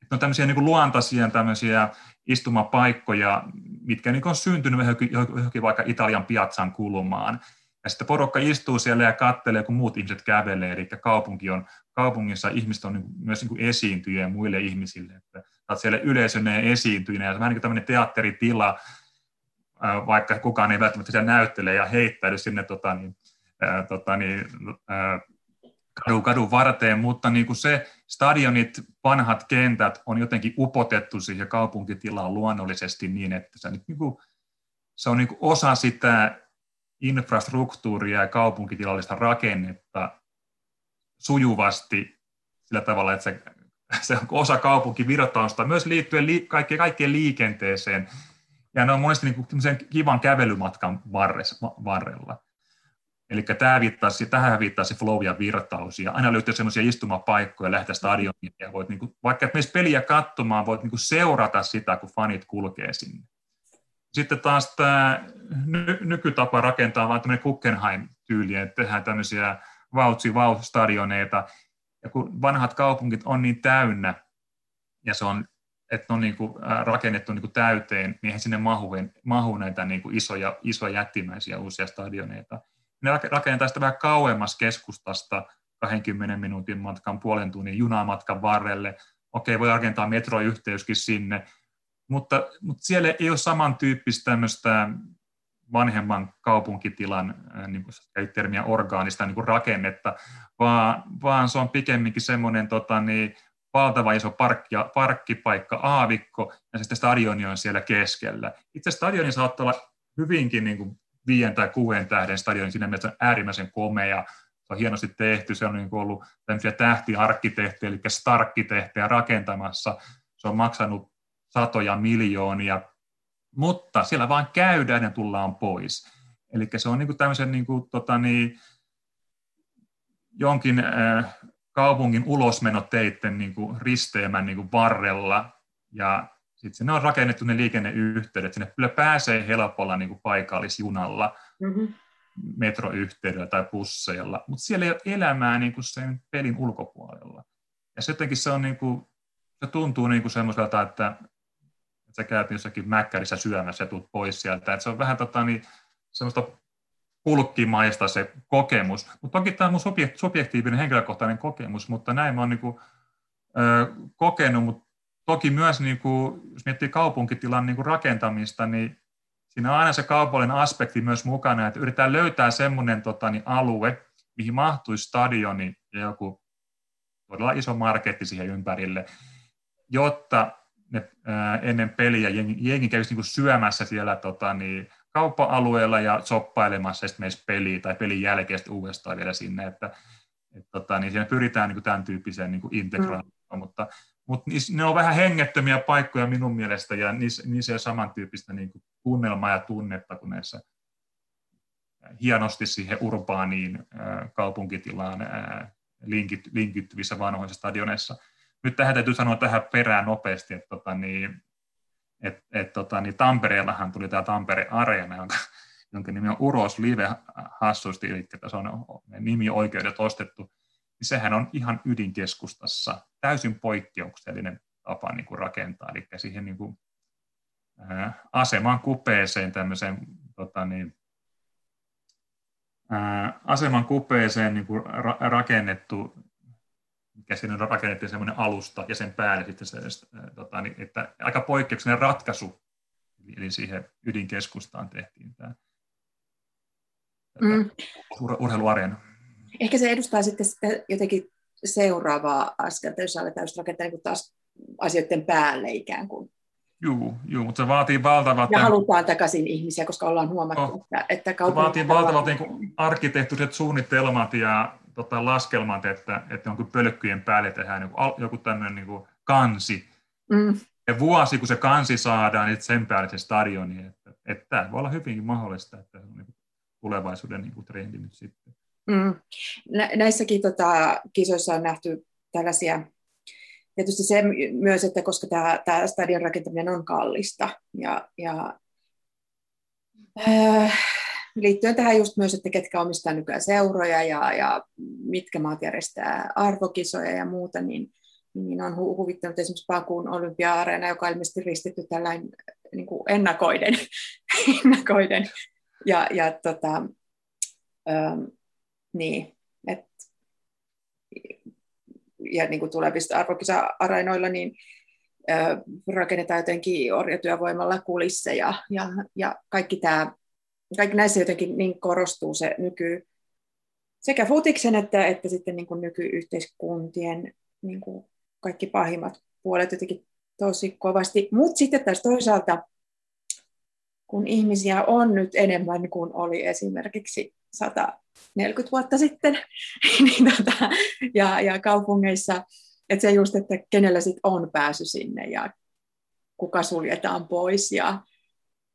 Että on tämmöisiä niin kuin luontaisia tämmöisiä istumapaikkoja, mitkä niin on syntynyt johonkin, johonkin vaikka Italian piazzan kulmaan. Ja sitten porukka istuu siellä ja katselee, kun muut ihmiset kävelee, eli kaupunki on, kaupungissa ihmiset on niin myös niin kuin muille ihmisille, että olet siellä yleisöneen esiintyjinä, ja vähän niin kuin tämmöinen teatteritila, vaikka kukaan ei välttämättä siellä näyttele ja heittäydy sinne tota, niin, ää, tota, niin, ää, kadun, kadun varteen, mutta niin kuin se stadionit, vanhat kentät on jotenkin upotettu siihen kaupunkitilaan luonnollisesti niin, että se, niin kuin, se on niin kuin osa sitä infrastruktuuria ja kaupunkitilallista rakennetta sujuvasti sillä tavalla, että se, se on osa kaupunkivirtausta, myös liittyen li, kaikkeen, kaikkeen liikenteeseen. Ja ne on monesti niin kuin kivan kävelymatkan varres, varrella. Eli tämä viittaisi, tähän viittaa se flow ja virtaus. Ja aina löytyy semmoisia istumapaikkoja, lähteä stadioniin ja voit, niin kuin, vaikka et peliä katsomaan, voit niin kuin seurata sitä, kun fanit kulkee sinne. Sitten taas tämä ny- nykytapa rakentaa vaan tämmöinen Guggenheim-tyyli, että tehdään tämmöisiä vautsi stadioneita ja kun vanhat kaupungit on niin täynnä, ja se on, että on niin kuin rakennettu niin kuin täyteen, niin eihän sinne mahu, mahu näitä niin kuin isoja, isoja jättimäisiä uusia stadioneita. Ne rakentaa sitä vähän kauemmas keskustasta 20 minuutin matkan, puolen tunnin junamatkan varrelle. Okei, voi rakentaa metroyhteyskin sinne, mutta, mutta siellä ei ole samantyyppistä tämmöistä vanhemman kaupunkitilan, niin kuin termiä orgaanista niin kuin rakennetta, vaan, vaan se on pikemminkin semmoinen tota, niin, valtava iso parkki, parkkipaikka, aavikko, ja sitten stadioni on siellä keskellä. Itse stadioni saattaa olla hyvinkin niin kuin viien tai kuuden tähden. Stadioni, siinä mielessä on äärimmäisen komea, se on hienosti tehty, se on niin ollut tämmöisiä tähtiarkkitehtejä, eli starkkitehtejä rakentamassa, se on maksanut satoja miljoonia, mutta siellä vaan käydään ja tullaan pois. Eli se on niin kuin tämmöisen niin kuin, tota niin, jonkin äh, kaupungin ulosmenoteitten niin kuin risteemän niin kuin varrella, ja sitten sinne on rakennettu ne liikenneyhteydet, sinne kyllä pääsee helpolla niin kuin paikallisjunalla, mm-hmm. metroyhteydellä tai busseilla, mutta siellä ei ole elämää niin kuin sen pelin ulkopuolella. Ja se jotenkin se, on niin kuin, se tuntuu niin kuin semmoiselta, että sä käyt jossakin mäkkärissä syömässä ja tuut pois sieltä. Et se on vähän tota, niin, semmoista pulkkimaista se kokemus. Mutta toki tämä on mun subjektiivinen henkilökohtainen kokemus, mutta näin mä oon niinku, ö, kokenut, mutta toki myös niinku, jos miettii kaupunkitilan niinku rakentamista, niin siinä on aina se kaupallinen aspekti myös mukana, että yritetään löytää semmoinen tota, niin alue, mihin mahtuisi stadioni ja joku todella iso marketti siihen ympärille, jotta ne, ää, ennen peliä jengi, jengi kävisi niin syömässä siellä tota, niin, kauppa-alueella ja soppailemassa sitten meistä peliä tai pelin jälkeen uudestaan vielä sinne, että et, tota, niin siinä pyritään niin kuin tämän tyyppiseen niin integraatioon, mm. mutta, mutta ne on vähän hengettömiä paikkoja minun mielestä ja niissä, niissä ei ole samantyyppistä niin kuin tunnelmaa ja tunnetta kuin näissä hienosti siihen urbaaniin äh, kaupunkitilaan äh, linkit, linkittyvissä vanhoissa stadioneissa nyt tähän täytyy sanoa tähän perään nopeasti, että tota, niin, et, et, tota, niin Tampereellahan tuli tämä Tampere Areena, jonka, jonka nimi on Uros Live hassusti, eli tässä on nimioikeudet ostettu, niin sehän on ihan ydinkeskustassa täysin poikkeuksellinen tapa niin kuin rakentaa, eli siihen niin kuin, ää, aseman kupeeseen tämmöiseen tota, niin, ää, aseman kupeeseen niin kuin ra- rakennettu mikä siinä on rakennettiin semmoinen alusta ja sen päälle sitten se, tota, niin, että aika poikkeuksellinen ratkaisu, eli siihen ydinkeskustaan tehtiin tämä mm. ur- urheiluareena. Ehkä se edustaa sitten sitä jotenkin seuraavaa askelta, jos aletaan just rakentaa niin taas asioiden päälle ikään kuin. Joo, joo, mutta se vaatii valtavat... Ja halutaan takaisin ihmisiä, koska ollaan huomattu, oh. että, että. Se vaatii valtavat niin arkkitehtuuriset suunnitelmat ja tota, laskelmat, että, että jonkun pölkkyjen päälle tehdään joku, joku tämmöinen niin kansi. Mm. Ja vuosi, kun se kansi saadaan, niin sen päälle se stadioni. Että, että tämä voi olla hyvinkin mahdollista, että se on niin tulevaisuuden niin kuin trendi nyt sitten. Mm. Nä, näissäkin tota, kisoissa on nähty tällaisia Tietysti se myös, että koska tämä, tämä stadion rakentaminen on kallista ja, ja äh, liittyen tähän just myös, että ketkä omistaa nykyään seuroja ja, ja mitkä maat järjestää arvokisoja ja muuta, niin, niin on hu- huvittanut esimerkiksi Pakuun olympia-areena, joka on ilmeisesti ristitty tällainen niin kuin ennakoiden. *laughs* ennakoiden. Ja, ja tota, ähm, niin, et, ja niin kuin tulevista arvokisa-areenoilla, niin äh, rakennetaan jotenkin orjatyövoimalla kulisseja ja, ja kaikki tämä kaikki näissä jotenkin niin korostuu se nyky, sekä futiksen että, että sitten niin kuin nykyyhteiskuntien niin kuin kaikki pahimmat puolet jotenkin tosi kovasti. Mutta sitten taas toisaalta, kun ihmisiä on nyt enemmän kuin oli esimerkiksi 140 vuotta sitten, *laughs* niin tota, ja, ja kaupungeissa, että se just, että kenellä sitten on pääsy sinne ja kuka suljetaan pois ja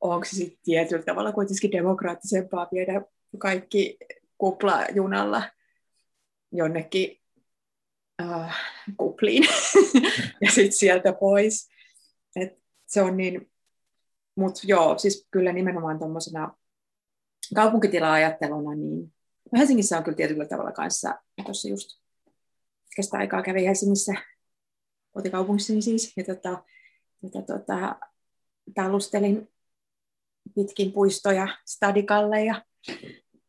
onko se sitten tietyllä tavalla kuitenkin demokraattisempaa viedä kaikki kuplajunalla jonnekin äh, kupliin *laughs* ja sitten sieltä pois. Et se on niin, mutta joo, siis kyllä nimenomaan tuommoisena kaupunkitila-ajatteluna, niin Helsingissä on kyllä tietyllä tavalla kanssa, tuossa just kestä aikaa kävi Helsingissä kotikaupungissani siis, ja tota, tota, tota, talustelin pitkin puistoja, stadikalleja,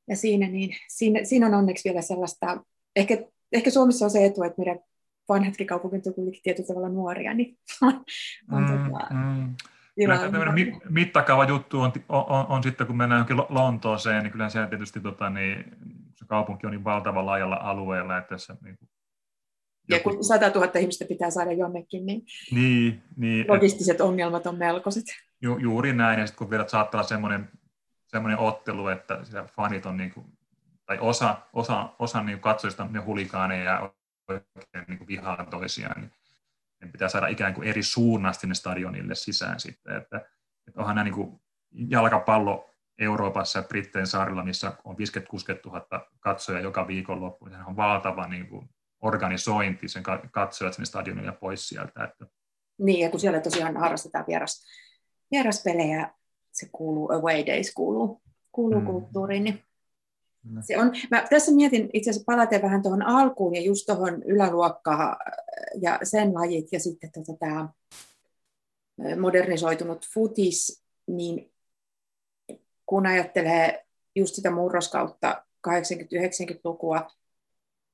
ja siinä, niin, siinä, siinä on onneksi vielä sellaista, ehkä, ehkä Suomessa on se etu, että meidän vanhatkin kaupungit on kuitenkin tietyllä tavalla nuoria, niin *laughs* on, on mm, tota, mm. Kyllä mi- mittakaava juttu on, on, on, sitten, kun mennään johonkin Lontooseen, niin kyllä siellä tietysti tota, niin, se kaupunki on niin valtava laajalla alueella, että se niin kuin, ja kun 100 000 ihmistä pitää saada jonnekin, niin, niin, niin logistiset et, ongelmat on melkoiset. Ju, juuri näin, ja sitten kun vielä saattaa olla semmoinen, semmoinen ottelu, että fanit on niin kuin, tai osa, osa, osa niin katsojista on hulikaaneja ja oikein niin vihaa toisiaan, niin ne pitää saada ikään kuin eri suunnasta sinne stadionille sisään sitten. Että, että onhan nämä niin kuin jalkapallo Euroopassa ja Britteen saarilla, missä on 50-60 000 katsoja joka viikonloppu, niin on valtava niin kuin organisointi sen katsojat sinne stadionille pois sieltä. Että. Niin, ja kun siellä tosiaan harrastetaan vieras, vieraspelejä, se kuuluu, away days kuuluu, kuuluu mm. kulttuuriin, niin se on, mä tässä mietin itse asiassa palaten vähän tuohon alkuun ja just tuohon yläluokkaan ja sen lajit ja sitten tota tämä modernisoitunut futis, niin kun ajattelee just sitä murroskautta 80-90-lukua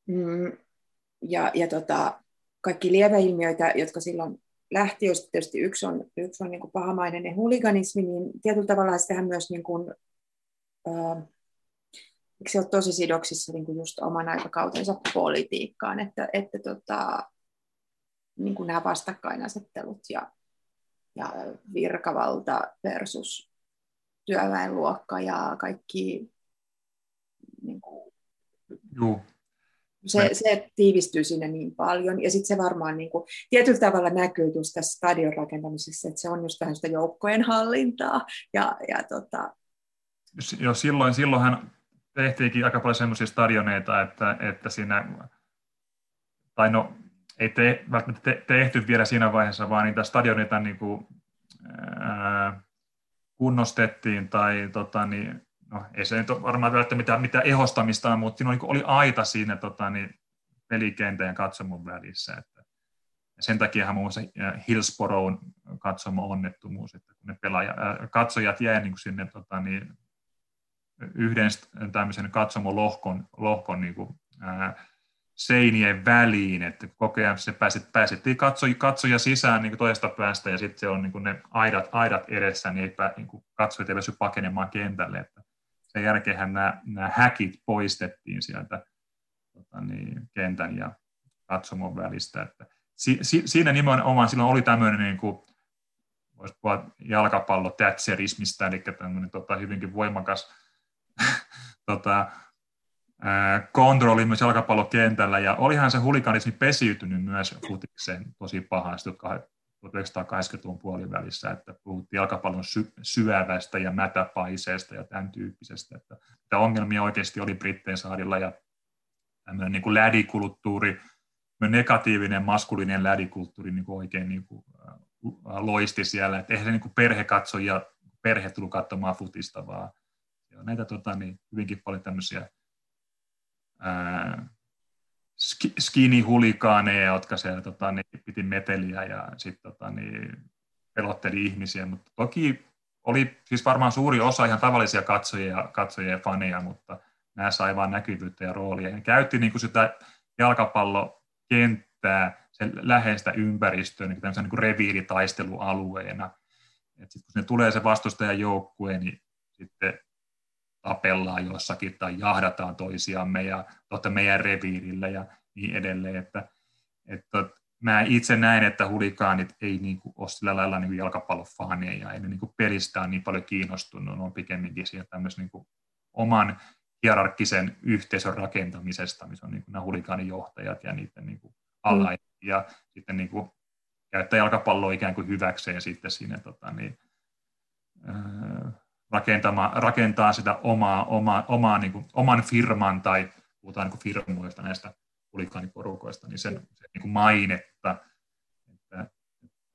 mm, ja, ja tota, kaikki lieveilmiöitä, jotka silloin lähti, joista tietysti yksi on, yksi on niin pahamainen huliganismi, niin tietyllä tavalla sitähän myös niin kuin, eikö se ole tosi sidoksissa niin kuin just oman aikakautensa politiikkaan, että, että tota, niin kuin nämä vastakkainasettelut ja, ja virkavalta versus työväenluokka ja kaikki niin kuin, Joo. Se, se tiivistyy sinne niin paljon, ja sitten se varmaan niin kuin, tietyllä tavalla näkyy just tässä stadion rakentamisessa, että se on just vähän sitä joukkojen hallintaa. Ja, ja tota... jo, silloin, silloinhan tehtiinkin aika paljon semmoisia stadioneita, että, että siinä, tai no ei te, välttämättä te, tehty vielä siinä vaiheessa, vaan niitä stadioneita niin kuin, ää, kunnostettiin tai tota, niin, no, ei se nyt varmaan välttämättä mitään, mitään ehostamista, mutta siinä oli, oli aita siinä tota, niin, pelikentän ja katsomon välissä. Että, ja sen takiahan muun muassa Hillsborough katsomo onnettomuus, että kun ne pelaaja, ää, katsojat jäi niin sinne tota, niin, yhden tämmöisen katsomolohkon lohkon niin kuin, ää, seinien väliin, että koko ajan se pääset, pääsettiin katsoja, katsoja sisään niin toista päästä ja sitten se on niin ne aidat, aidat edessä, niin, ei, niin katsojat eivät pakenemaan kentälle. Että sen jälkeen nämä, nämä häkit poistettiin sieltä tota niin, kentän ja katsomon välistä. Että si, si, siinä nimenomaan silloin oli tämmöinen niin kuin, voisi puhua jalkapallo tätserismistä, eli tämmöinen tota, hyvinkin voimakas *laughs* tota, kontrolli myös jalkapallokentällä, ja olihan se hulikanismi pesiytynyt myös futikseen tosi pahasti 1980-luvun puolivälissä, että puhuttiin jalkapallon sy- syövästä ja mätäpaiseesta ja tämän tyyppisestä, että, että ongelmia oikeasti oli Britteen saarilla, ja tämmöinen niin kuin lädikulttuuri, negatiivinen maskulinen lädikulttuuri niin kuin oikein niin kuin, loisti siellä, että eihän se niin kuin perhe katso ja perhe tullut katsomaan futista, vaan näitä tota, niin, hyvinkin paljon tämmöisiä skinny-hulikaaneja, jotka siellä tota, niin, piti meteliä ja sitten tota, niin, pelotteli ihmisiä, mutta toki oli siis varmaan suuri osa ihan tavallisia katsojia, katsojia ja faneja, mutta nämä sai vain näkyvyyttä ja roolia. Ja käytti niin kuin sitä jalkapallokenttää, sen läheistä ympäristöä niin niin kuin reviiritaistelualueena. Et sit, kun ne tulee se vastustajan joukkue, niin sitten tapellaan jossakin tai jahdataan toisiamme ja totta meidän reviirillä ja niin edelleen. Että, että mä itse näen, että hulikaanit ei niin kuin ole sillä lailla niin jalkapallofaaneja ja ei ne niin kuin pelistä on niin paljon kiinnostunut, ne on pikemminkin tämmöisen niin kuin oman hierarkkisen yhteisön rakentamisesta, missä on niin kuin nämä hulikaanijohtajat ja niiden niin kuin alla mm. ja sitten niin kuin käyttää jalkapalloa ikään kuin hyväkseen sitten siinä tota, niin, rakentaa sitä omaa, omaa, omaa niin kuin, oman firman tai puhutaan niin kuin firmoista näistä hulikaaniporukoista, niin sen, sen niin kuin mainetta. Että,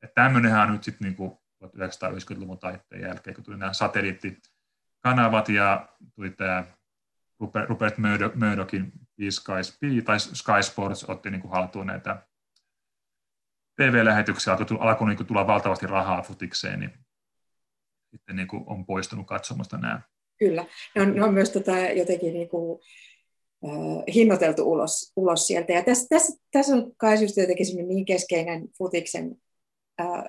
että tämmöinenhän on nyt sitten niin kuin 1990-luvun taitteen jälkeen, kun tuli nämä satelliittikanavat ja tuli tämä Rupert Murdochin Sky, tai Sky Sports otti niin kuin haltuun näitä TV-lähetyksiä, alkoi, alkoi niin kuin tulla valtavasti rahaa futikseen, niin sitten niin kuin on poistunut katsomasta nämä. Kyllä, ne on, ne on myös tota jotenkin niin kuin, äh, hinnoiteltu ulos, ulos sieltä. Ja tässä, tässä, tässä on kai just jotenkin niin keskeinen futiksen äh,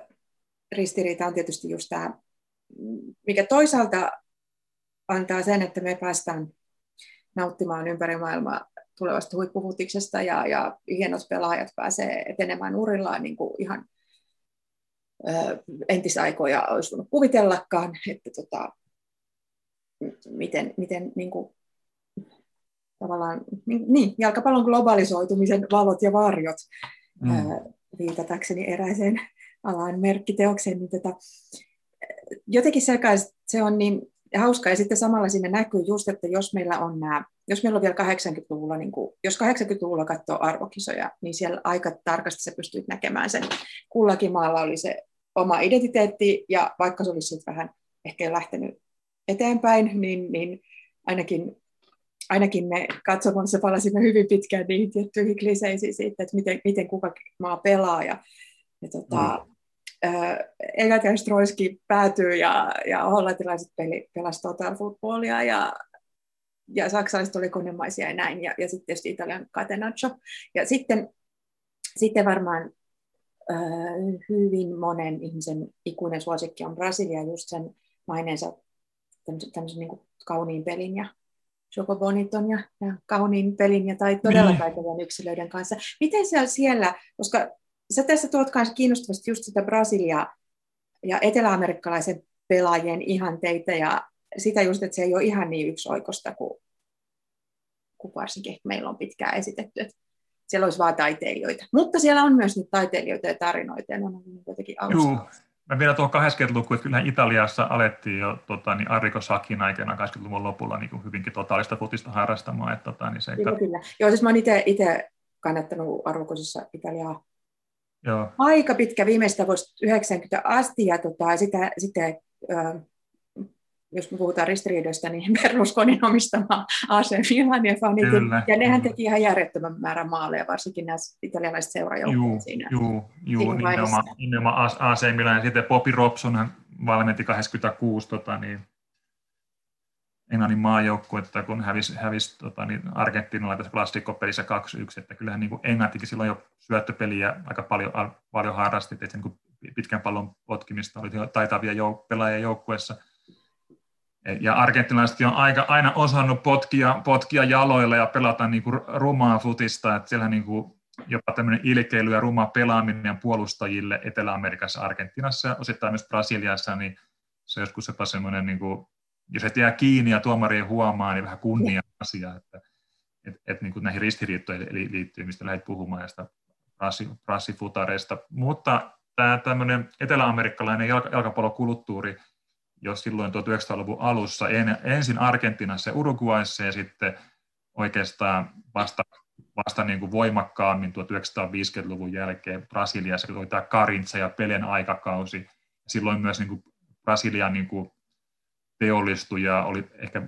ristiriita on tietysti just tämä, mikä toisaalta antaa sen, että me päästään nauttimaan ympäri maailmaa tulevasta huippufutiksesta ja, ja hienot pelaajat pääsee etenemään urillaan niin kuin ihan entisaikoja olisi voinut kuvitellakaan, että tota, miten, miten niin kuin, tavallaan, niin, niin, jalkapallon globalisoitumisen valot ja varjot, mm. ö, viitatakseni eräiseen alan merkkiteokseen, niin tota, jotenkin se, se on niin hauska. Ja sitten samalla siinä näkyy just, että jos meillä on nämä, jos meillä on vielä 80-luvulla, niin kuin, jos 80-luvulla katsoo arvokisoja, niin siellä aika tarkasti se pystyy näkemään sen. Kullakin maalla oli se oma identiteetti, ja vaikka se olisi sitten vähän ehkä jo lähtenyt eteenpäin, niin, niin ainakin, ainakin me katsomassa palasimme hyvin pitkään niihin tiettyihin kliseisiin siitä, että miten, miten kuka maa pelaa, ja, ja tota, mm Egat ja Stroiski päätyy ja, ja hollantilaiset peli, pelasivat total footballia ja, ja saksalaiset oli konemaisia ja näin, ja, ja sitten tietysti Italian catenaccio. Ja sitten, sitten varmaan hyvin monen ihmisen ikuinen suosikki on Brasilia, just sen maineensa tämmöisen, tämmöisen niin kauniin pelin ja Joko Boniton ja, ja kauniin pelin ja tai todella niin. taitavien yksilöiden kanssa. Miten se on siellä, koska sä tässä tuot myös kiinnostavasti just sitä Brasilia ja eteläamerikkalaisen pelaajien ihanteita ja sitä just, että se ei ole ihan niin yksioikosta kuin, kuin varsinkin meillä on pitkään esitetty, että siellä olisi vain taiteilijoita. Mutta siellä on myös niitä taiteilijoita ja tarinoita, ja ne on jotenkin Joo, Mä vielä tuohon 80-lukuun, että kyllähän Italiassa alettiin jo tota, niin Arriko Sakin aikana 80-luvun lopulla niin kuin hyvinkin totaalista futista harrastamaan. Että, tota, niin se, kyllä, kyllä. Joo, siis mä oon itse kannattanut arvokosissa Italiaa Joo. aika pitkä viimeistä vuosi 90 asti, ja tota, sitä, sitä äh, jos me puhutaan ristiriidoista, niin *laughs* Berlusconin omistama AC Milanin fanit, Kyllä. ja nehän teki ihan järjettömän määrän maaleja, varsinkin nämä italialaiset seurajoukkueet siinä. Joo, joo nimenomaan, nimenomaan AC Milan, ja sitten Bobby Robson valmenti 86 tota, niin, Englannin maajoukkuetta, kun hävisi, hävisi tota, niin Argentiinalla tässä plastikkopelissä 2-1, että kyllähän niin kuin Englantikin silloin jo syöttöpeliä aika paljon, paljon harrasti, että niin kuin pitkän pallon potkimista oli taitavia jouk- pelaajia joukkueessa. Ja argentinalaisetkin on aika, aina osannut potkia, potkia jaloilla ja pelata niin kuin rumaa futista, että siellä niin kuin jopa tämmöinen ilkeily ja ruma pelaaminen puolustajille Etelä-Amerikassa, Argentinassa ja osittain myös Brasiliassa, niin se on joskus jopa semmoinen niin kuin jos et jää kiinni ja tuomari ei huomaa, niin vähän kunnia asia, että et, et niin kuin näihin ristiriittoihin liittyy, mistä lähdet puhumaan, ja sitä prassifutareista. Mutta tämä tämmöinen eteläamerikkalainen jalkapallokulttuuri, jos silloin 1900-luvun alussa. En, ensin Argentinassa ja Uruguayssa ja sitten oikeastaan vasta, vasta niin kuin voimakkaammin 1950-luvun jälkeen Brasiliassa, kun oli tämä Karintsa ja Pelen aikakausi. Silloin myös niin kuin Brasilian niin kuin teollistui ja oli ehkä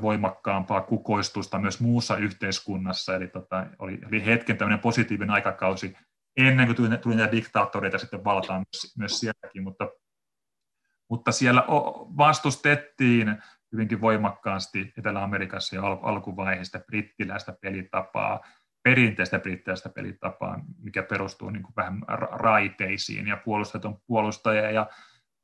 voimakkaampaa kukoistusta myös muussa yhteiskunnassa, eli tota, oli, oli hetken tämmöinen positiivinen aikakausi ennen kuin tuli, tuli näitä diktaattoreita sitten valtaan myös, myös sielläkin, mutta, mutta siellä vastustettiin hyvinkin voimakkaasti Etelä-Amerikassa ja al- alkuvaiheesta brittiläistä pelitapaa, perinteistä brittiläistä pelitapaa, mikä perustuu niin kuin vähän raiteisiin ja puolusteton puolustaja ja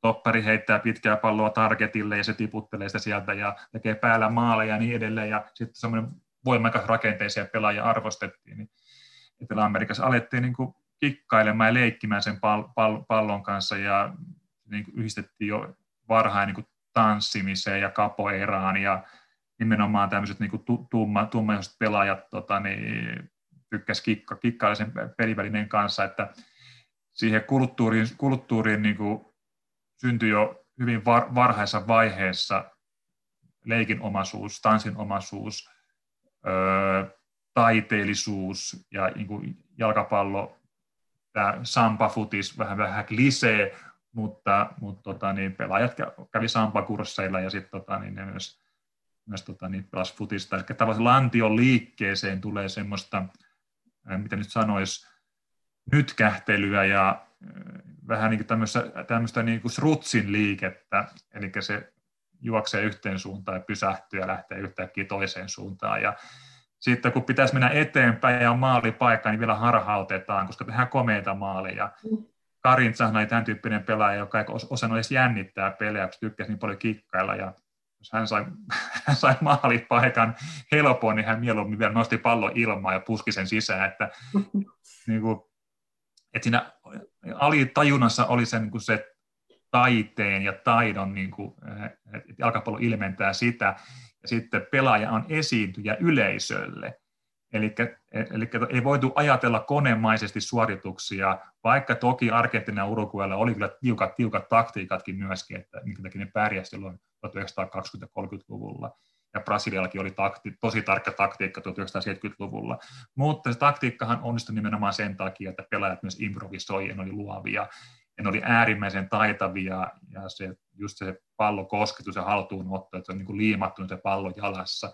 toppari heittää pitkää palloa targetille ja se tiputtelee sitä sieltä ja tekee päällä maaleja ja niin edelleen. Ja sitten semmoinen voimakas rakenteisia pelaajia arvostettiin, niin Etelä-Amerikassa alettiin niin kuin kikkailemaan ja leikkimään sen pal- pal- pallon kanssa ja niin kuin yhdistettiin jo varhain niin kuin tanssimiseen ja kapoeraan ja nimenomaan tämmöiset niin kuin tumma, tummaiset pelaajat tota, niin, tykkäsivät kikka, kikkailla sen pelivälineen kanssa, että siihen kulttuuriin, kulttuuriin niin kuin syntyi jo hyvin var, varhaisessa vaiheessa leikinomaisuus, tanssinomaisuus, öö, taiteellisuus ja niin kuin jalkapallo, tämä sampafutis vähän vähän klisee, mutta, mutta tota, niin pelaajat kävi sampakursseilla ja sitten tota, niin ne myös, myös tota, niin pelasi futista. Eli tavallaan lantion liikkeeseen tulee semmoista, mitä nyt sanoisi, nytkähtelyä ja vähän niin tämmöistä, tämmöistä niin kuin srutsin liikettä, eli se juoksee yhteen suuntaan ja pysähtyy ja lähtee yhtäkkiä toiseen suuntaan. Ja sitten kun pitäisi mennä eteenpäin ja on maalipaikka, niin vielä harhautetaan, koska tehdään komeita maaleja. Karin oli tämän tyyppinen pelaaja, joka ei osannut edes jännittää pelejä, koska tykkäsi niin paljon kikkailla. Ja jos hän sai, *laughs* hän sai maalipaikan helpon, niin hän mieluummin vielä nosti pallon ilmaan ja puski sen sisään. Että, *laughs* niin kuin, että siinä alitajunnassa oli se, niin kuin se taiteen ja taidon, niin kuin, että jalkapallo ilmentää sitä, ja sitten pelaaja on esiintyjä yleisölle. Eli, eli ei voitu ajatella konemaisesti suorituksia, vaikka toki Argentiina Uruguaylla oli kyllä tiukat, tiukat taktiikatkin myöskin, että minkä takia ne pärjäsi silloin 1920-30-luvulla. Ja Brasiliallakin oli takti, tosi tarkka taktiikka 1970-luvulla. Mutta se taktiikkahan onnistui nimenomaan sen takia, että pelaajat myös improvisoi ja oli luovia. Ne oli äärimmäisen taitavia ja se, just se pallokosketus ja haltuunotto, että se on niin kuin liimattu se pallo jalassa.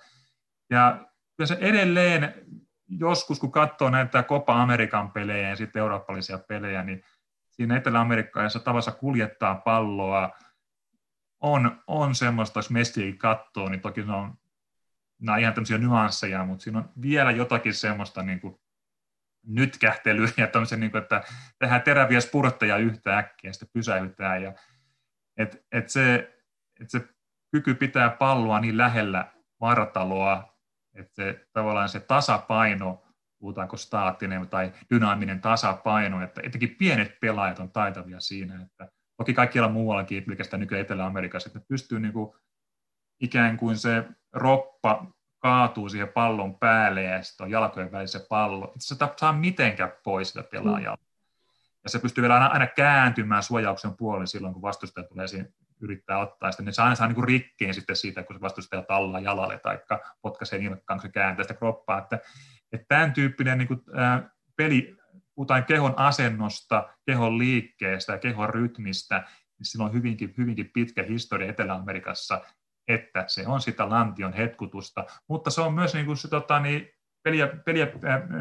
Ja kyllä se edelleen joskus, kun katsoo näitä Copa Amerikan pelejä ja sitten eurooppalaisia pelejä, niin siinä Etelä-Amerikkaissa tavassa kuljettaa palloa on, on semmoista, jos Messikin katsoo, niin toki ne on, nämä on ihan tämmöisiä nyansseja, mutta siinä on vielä jotakin semmoista niin kuin nytkähtelyä ja tämmöisen, niin kuin, että tehdään teräviä spurtteja yhtä äkkiä ja sitten pysäytään. Ja, et, et se, et se kyky pitää palloa niin lähellä vartaloa, että se, tavallaan se tasapaino, puhutaanko staattinen tai dynaaminen tasapaino, että etenkin pienet pelaajat on taitavia siinä, että toki kaikkialla muuallakin, pelkästään nykyään Etelä-Amerikassa, että ne pystyy niin kuin, ikään kuin se roppa kaatuu siihen pallon päälle ja sitten on jalkojen välissä pallo. Että se saa mitenkään pois sitä pelaajaa. Ja se pystyy vielä aina, aina kääntymään suojauksen puolelle silloin, kun vastustaja tulee siihen yrittää ottaa. Sitten ne saa aina saa niin rikkeen sitten siitä, kun se vastustaja tallaa jalalle tai potkaisee nilkkaan, kun se kääntää sitä kroppaa. Että, että tämän tyyppinen niin kuin, ää, peli, puhutaan kehon asennosta, kehon liikkeestä ja kehon rytmistä, niin sillä on hyvinkin, hyvinkin pitkä historia Etelä-Amerikassa, että se on sitä lantion hetkutusta, mutta se on myös niin kuin se, tota, niin, peliä, peliä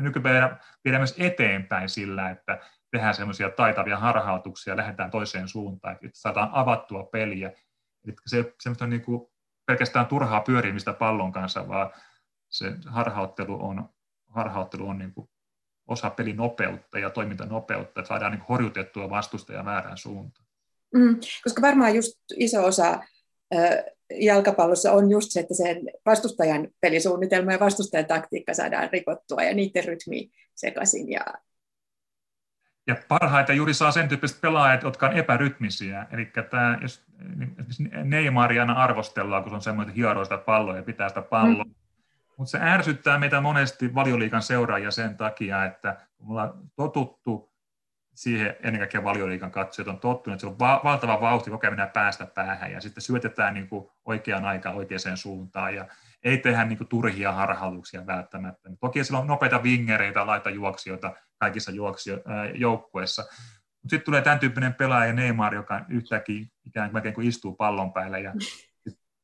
nykypäivänä viedään myös eteenpäin sillä, että tehdään semmoisia taitavia harhautuksia lähdetään toiseen suuntaan, että saadaan avattua peliä. Eli se semmoista niin kuin pelkästään turhaa pyörimistä pallon kanssa, vaan se harhauttelu on, harhauttelu on niin kuin osa pelin nopeutta ja toimintanopeutta, että saadaan niin horjutettua vastustaja väärään suuntaan. Mm, koska varmaan just iso osa jalkapallossa on just se, että sen vastustajan pelisuunnitelma ja vastustajan taktiikka saadaan rikottua ja niiden rytmi sekaisin. Ja, ja parhaita juuri saa sen tyyppiset pelaajat, jotka on epärytmisiä. Eli tämä, jos Neymaria aina arvostellaan, kun se on semmoinen, että hieroo sitä palloa ja pitää sitä palloa. Mm. Mutta se ärsyttää meitä monesti valioliikan seuraajia sen takia, että me ollaan totuttu siihen ennen kaikkea valioliikan katsojat on tottunut, että se on va- valtava vauhti ajan päästä päähän ja sitten syötetään niin kuin oikeaan aikaan oikeaan suuntaan ja ei tehdä niin kuin turhia harhautuksia välttämättä. Toki sillä on nopeita vingereitä, laita juoksijoita kaikissa juoksio- joukkueissa, mutta sitten tulee tämän tyyppinen pelaaja Neymar, joka yhtäkkiä ikään kuin, kuin istuu pallon päällä ja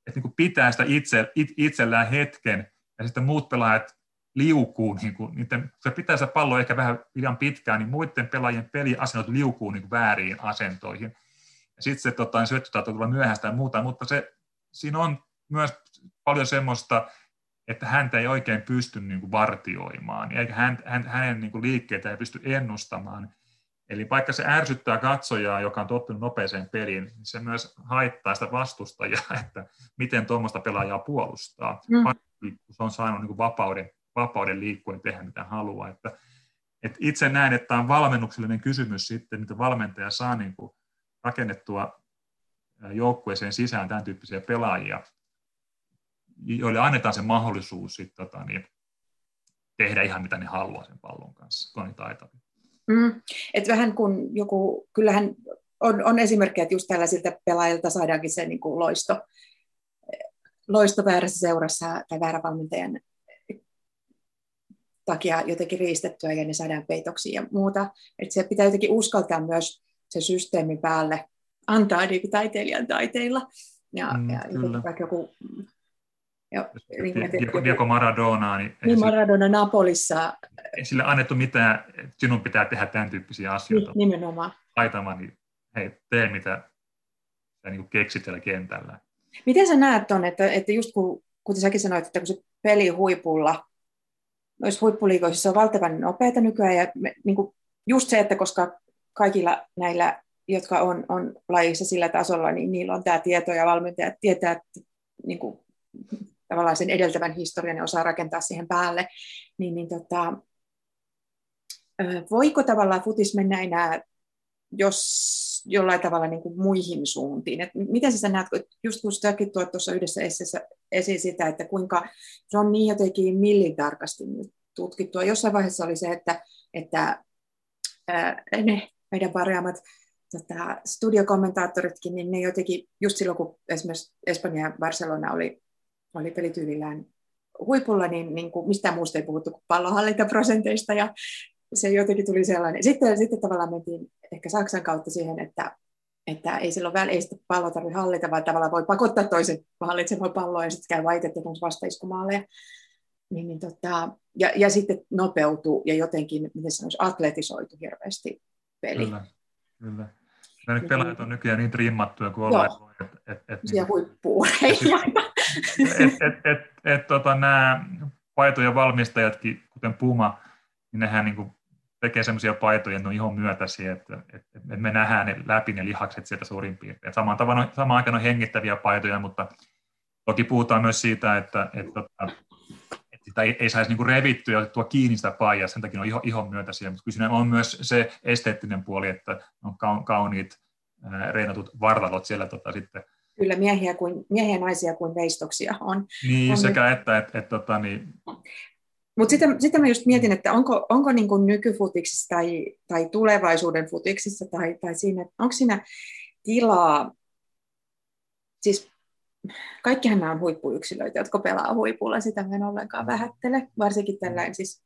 että niin kuin pitää sitä itse, it, itsellään hetken ja sitten muut pelaajat liukuu, niin kuin, niiden, se pitää se pallo ehkä vähän liian pitkään, niin muiden pelaajien peliasennot liukuu niin kuin väärin asentoihin. Ja sitten se tota, syöttö saattaa tulla myöhäistä ja muuta, mutta se, siinä on myös paljon semmoista, että häntä ei oikein pysty niin kuin vartioimaan, eikä hän, hän, hänen niin kuin liikkeitä ei pysty ennustamaan. Eli vaikka se ärsyttää katsojaa, joka on tottunut nopeeseen peliin, niin se myös haittaa sitä vastustajaa, *laughs* että miten tuommoista pelaajaa puolustaa, mm. kun se on saanut niin kuin vapauden vapauden liikkua ja tehdä mitä haluaa. Että, että itse näen, että tämä on valmennuksellinen kysymys sitten, mitä valmentaja saa niin kuin rakennettua joukkueeseen sisään tämän tyyppisiä pelaajia, joille annetaan se mahdollisuus sitten, tota, niin, tehdä ihan mitä ne haluaa sen pallon kanssa, kun on taitavia. Mm. Et vähän kun joku, kyllähän on, on esimerkkejä, että just tällaisilta pelaajilta saadaankin se niin kuin loisto, loisto väärässä seurassa tai väärävalmentajan takia jotenkin riistettyä ja ne saadaan peitoksiin ja muuta. Että se pitää jotenkin uskaltaa myös se systeemi päälle antaa niin kuin taiteilijan taiteilla. Ja, mm, ja joku ja, niin, Diego, Diego Maradona. Niin, niin Maradona Napolissa. Ei sille annettu mitään, että sinun pitää tehdä tämän tyyppisiä asioita. Nimenomaan. Aitama, niin hei, tee mitä sä niin keksit siellä kentällä. Miten sä näet tuon, että, että just kun, kuten säkin sanoit, että kun se peli huipulla, noissa huippuliikoissa on valtavan nopeita nykyään, ja me, niin kuin just se, että koska kaikilla näillä, jotka on, on lajissa sillä tasolla, niin niillä on tämä tieto ja valmentajat tietää, että niin kuin, tavallaan sen edeltävän historian ja osaa rakentaa siihen päälle, niin, niin tota, voiko tavallaan futis mennä enää jos jollain tavalla niin kuin muihin suuntiin. Et miten sä näet, just kun säkin tuot tuossa yhdessä essessä esiin sitä, että kuinka se on niin jotenkin millintarkasti nyt tutkittua. Jossain vaiheessa oli se, että, että ää, ne meidän parjaamat tota, studiokommentaattoritkin, niin ne jotenkin, just silloin kun esimerkiksi Espanja ja Barcelona oli, oli pelityylillään huipulla, niin, niin kuin mistään muusta ei puhuttu kuin pallonhallintaprosenteista ja se jotenkin tuli sellainen. Sitten, sitten tavallaan mentiin ehkä Saksan kautta siihen, että, että ei silloin väliä, ei sitä palloa tarvitse hallita, vaan tavallaan voi pakottaa toisen hallitsemaan palloa ja sitten käy vaitettu vastaiskumaaleja. Niin, niin tota, ja, ja sitten nopeutuu ja jotenkin, miten sanoisi, atletisoitu hirveästi peli. Kyllä, kyllä. Nyt pelaajat on nykyään niin trimmattuja kuin ollaan. Että et, et, niin, et, et, et, et, et, tota, nämä paitojen valmistajatkin, kuten Puma, niin nehän niin kuin tekee semmoisia paitoja, että ne on ihon myötäisiä, että, että, että me nähdään ne läpi ne lihakset sieltä suurin piirtein. Samaan, tavan, samaan aikaan on hengittäviä paitoja, mutta toki puhutaan myös siitä, että, että, että, sitä ei, ei saisi niin revittyä ja otettua kiinni sitä paijaa, sen takia on ihon, ihon myötäisiä, mutta kyllä on myös se esteettinen puoli, että on kauniit reinatut vartalot siellä tota, sitten. Kyllä miehiä, kuin, miehiä ja naisia kuin veistoksia on. Niin, on. sekä että, että, että, että niin... Mutta sitten, sitten mä just mietin, että onko, onko niin kuin nykyfutiksissa tai, tai tulevaisuuden futiksissa tai, tai siinä, onko siinä tilaa, siis kaikkihan nämä on huippuyksilöitä, jotka pelaa huipulla, sitä mä en ollenkaan vähättele, varsinkin tällainen siis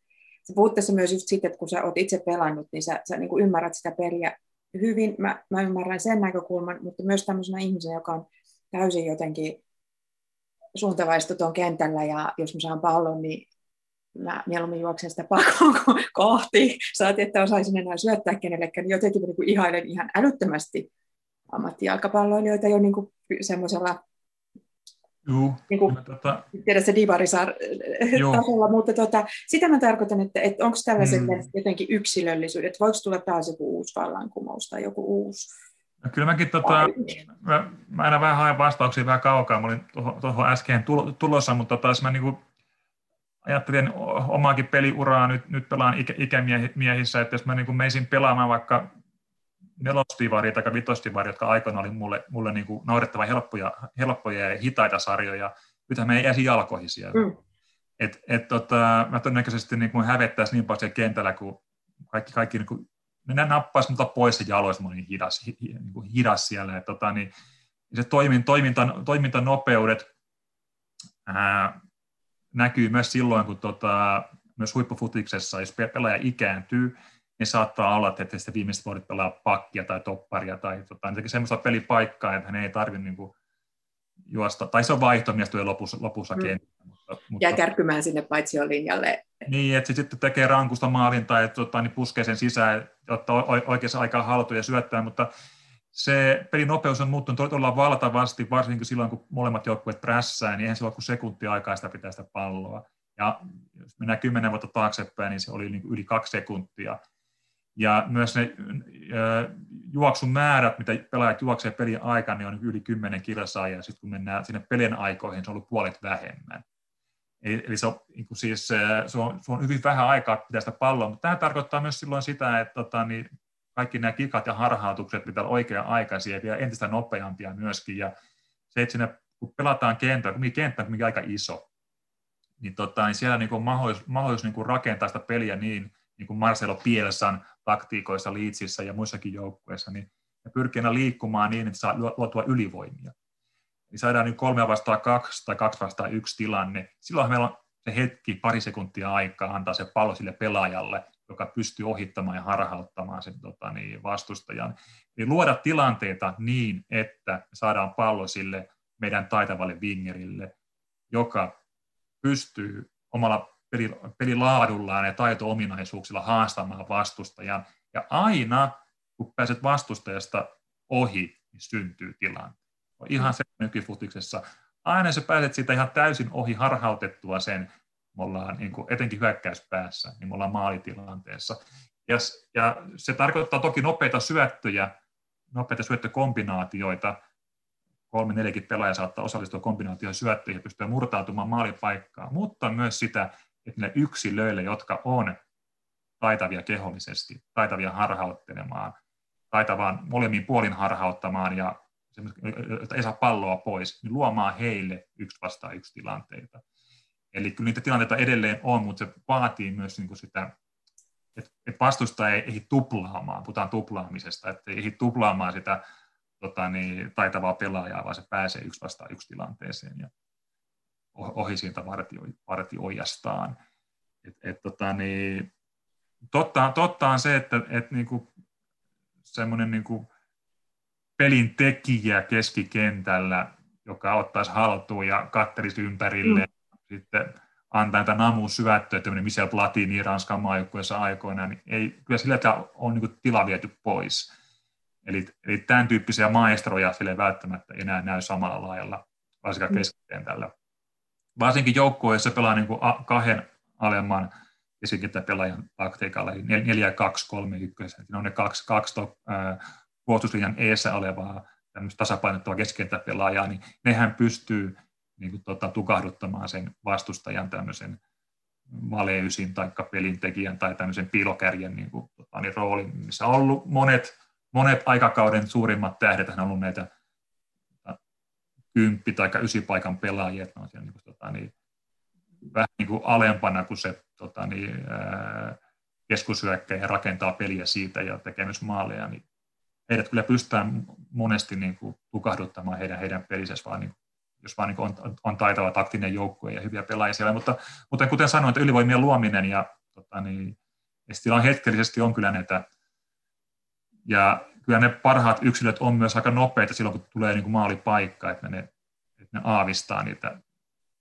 Sä puhut tässä myös just siitä, että kun sä oot itse pelannut, niin sä, sä niin kuin ymmärrät sitä peliä hyvin. Mä, mä ymmärrän sen näkökulman, mutta myös tämmöisenä ihmisenä, joka on täysin jotenkin suuntavaistuton kentällä ja jos mä saan pallon, niin mä mieluummin juoksen sitä pakoon *laughs* kohti. Saati, että osaisin enää syöttää kenellekään. Niin jotenkin mä niin ihailen ihan älyttömästi ammattijalkapalloilijoita jo niin semmoisella Joo, niin kuin, tota... tiedä se divarisar-tasolla, mutta tota, sitä mä tarkoitan, että, että onko tällaiset mm. jotenkin yksilöllisyydet, voiko tulla taas joku uusi vallankumous tai joku uusi? No kyllä mäkin, tota, mä, mä aina vähän haen vastauksia vähän kaukaa, mä olin tuohon äsken tulossa, mutta taas mä niinku ajattelin omaakin peliuraa, nyt, nyt pelaan ikä, ikämiehissä, että jos mä niinku meisin pelaamaan vaikka nelostivari tai vitostivari, jotka aikoina oli mulle, mulle niinku naurettavan helppoja, helppoja ja hitaita sarjoja, nythän me ei jäisi jalkoihin siellä. Mm. Et, et tota, mä todennäköisesti niin hävettäisi niin paljon siellä kentällä, kun kaikki, kaikki niin ne nappaisi mutta pois se jaloista, mä olin hidas, hi, niin kuin hidas siellä. Et, tota, niin, se toimin, toiminta, toimintanopeudet ää, näkyy myös silloin, kun tota, myös huippufutiksessa, jos pelaaja ikääntyy, niin saattaa olla, että sitten viimeiset vuodet pelaa pakkia tai topparia tai tota, semmoista pelipaikkaa, että hän ei tarvitse niin kuin, juosta, tai se on vaihtomies tulee lopussa, lopussa mm. Mutta, mutta, Jää kärkymään sinne paitsi linjalle. Niin, että se sitten tekee rankusta maalin tai tota, niin puskee sen sisään, jotta oikeassa aikaa haltuja ja syöttää, mutta se pelin nopeus on muuttunut todella valtavasti, varsinkin silloin, kun molemmat joukkueet prässää, niin eihän silloin, kun sekuntia aikaa sitä pitää sitä palloa. Ja jos mennään kymmenen vuotta taaksepäin, niin se oli niin yli kaksi sekuntia. Ja myös ne juoksun määrät, mitä pelaajat juoksee pelin aikana, niin on yli 10 kilsaa, ja sitten kun mennään sinne pelin aikoihin, se on ollut puolet vähemmän. Eli se on, niin kuin siis, se, on, se on hyvin vähän aikaa pitää sitä palloa, mutta tämä tarkoittaa myös silloin sitä, että tota, niin kaikki nämä kikat ja harhautukset pitää olla oikea-aikaisia ja entistä nopeampia myöskin. Ja se, että siinä, kun pelataan kentällä, kun kenttä on aika iso, niin, tota, niin siellä niin kuin on mahdollisuus, mahdollisuus niin kuin rakentaa sitä peliä niin, niin kuin Marcelo Pielsan taktiikoissa Liitsissä ja muissakin joukkueissa, niin ja pyrkii aina liikkumaan niin, että saa luotua ylivoimia. Niin saadaan niin kolme vastaan kaksi tai kaksi vastaan yksi tilanne. Silloin meillä on se hetki, pari sekuntia aikaa antaa se pallo sille pelaajalle, joka pystyy ohittamaan ja harhauttamaan sen tota, niin, vastustajan. Eli luoda tilanteita niin, että saadaan pallo sille meidän taitavalle vingerille, joka pystyy omalla pelilaadullaan ja taito-ominaisuuksilla haastamaan vastustajan. Ja aina, kun pääset vastustajasta ohi, niin syntyy tilanne. On ihan se nykifutiksessa. Aina sä pääset siitä ihan täysin ohi harhautettua sen, me ollaan niin kuin etenkin hyökkäyspäässä, niin me ollaan maalitilanteessa. Ja, ja se tarkoittaa toki nopeita syöttöjä, nopeita syöttökombinaatioita, kolme, neljäkin pelaaja saattaa osallistua kombinaatioon syöttöihin ja pystyä murtautumaan maalipaikkaan, mutta myös sitä, että ne yksilöille, jotka on taitavia kehollisesti, taitavia harhauttelemaan, taitavaan molemmin puolin harhauttamaan ja että ei saa palloa pois, niin luomaan heille yksi vastaan yksi tilanteita. Eli kyllä niitä tilanteita edelleen on, mutta se vaatii myös niin kuin sitä, että vastustaja ei ehdi tuplaamaan, puhutaan tuplaamisesta, että ei ehdi tuplaamaan sitä tota, niin, taitavaa pelaajaa, vaan se pääsee yksi vastaan yksi tilanteeseen ja ohi siitä vartio, vartioijastaan. Et, et, tota, niin, totta, totta on se, että et, niinku, semmoinen niinku, pelin tekijä keskikentällä, joka ottaisi haltuun ja katterisi ympärille, mm. sitten antaa näitä namu syöttöä, tämmöinen Michel Platini Ranskan maajoukkueessa aikoinaan, niin ei, kyllä sillä on niin tila viety pois Eli, eli tämän tyyppisiä maestroja sille välttämättä enää näy samalla lailla, varsinkaan mm. keskikentällä. Varsinkin joukkueessa pelaa niin kuin kahden alemman keskikenttäpelaajan taktiikalla, eli 4 2 3 1 Siinä on ne kaksi, kaksi äh, puolustuslinjan eessä olevaa tasapainottavaa keskikenttäpelaajaa, niin nehän pystyy niin kuin, tota, tukahduttamaan sen vastustajan tämmöisen valeysin tai pelintekijän tai tämmöisen piilokärjen niin kuin, tota, niin roolin, missä on ollut monet monet aikakauden suurimmat tähdet on ollut näitä kymppi- tai ysipaikan pelaajia, että ne on siellä niin kuin, tota, niin, vähän niin kuin alempana kuin se tota, niin, keskusyökkäjä rakentaa peliä siitä ja tekee myös maaleja, niin heidät kyllä pystytään monesti niin kuin, tukahduttamaan heidän, heidän pelisessä, vaan niin, jos vaan niin kuin on, on taitava taktinen joukkue ja hyviä pelaajia siellä. Mutta, mutta kuten sanoin, että ylivoimien luominen ja, tota, niin, on hetkellisesti on kyllä näitä ja kyllä ne parhaat yksilöt on myös aika nopeita silloin, kun tulee niin kuin maalipaikka, että ne, että ne aavistaa niitä.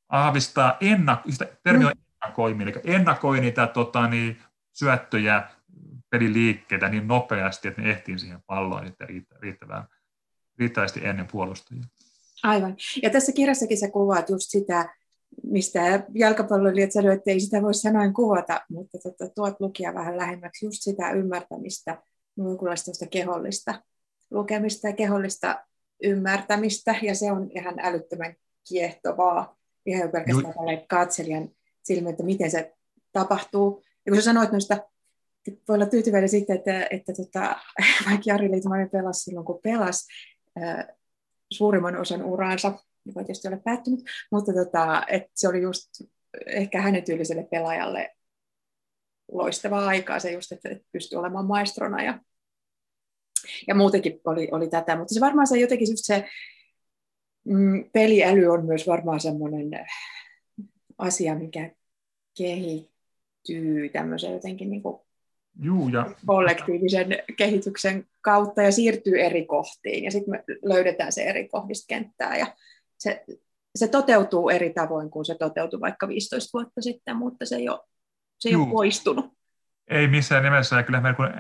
Aavistaa, ennak, sitä termi on ennakoiminen, eli ennakoi niitä tota, niin, syöttöjä, peliliikkeitä niin nopeasti, että ne ehtii siihen palloon sitten riittävän, riittävästi ennen puolustajia. Aivan. Ja tässä kirjassakin sä kuvaat just sitä, mistä jalkapalloilijat sanoivat, että ei sitä voi sanoin kuvata, mutta tota, tuot lukia vähän lähemmäksi just sitä ymmärtämistä, jonkunlaista kehollista lukemista ja kehollista ymmärtämistä, ja se on ihan älyttömän kiehtovaa, ihan pelkästään tälle katselijan silmin, että miten se tapahtuu. Ja kun sä sanoit noista, että voi olla tyytyväinen sitten, että, että tota, *laughs* vaikka Jari Liitmanen pelasi silloin, kun pelasi äh, suurimman osan uraansa, joka tietysti ole päättynyt, mutta tota, että se oli just ehkä hänen tyyliselle pelaajalle loistavaa aikaa se just, että pystyi olemaan maestrona ja, ja muutenkin oli, oli tätä, mutta se varmaan se jotenkin just se mm, peliäly on myös varmaan semmoinen asia, mikä kehittyy tämmöisen jotenkin niin kuin Juu, ja... kollektiivisen kehityksen kautta ja siirtyy eri kohtiin. Ja sitten me löydetään se eri kohdista kenttää ja se, se toteutuu eri tavoin kuin se toteutui vaikka 15 vuotta sitten, mutta se ei ole se ei Juu. ole poistunut. Ei missään nimessä, ja kyllä me kun eh,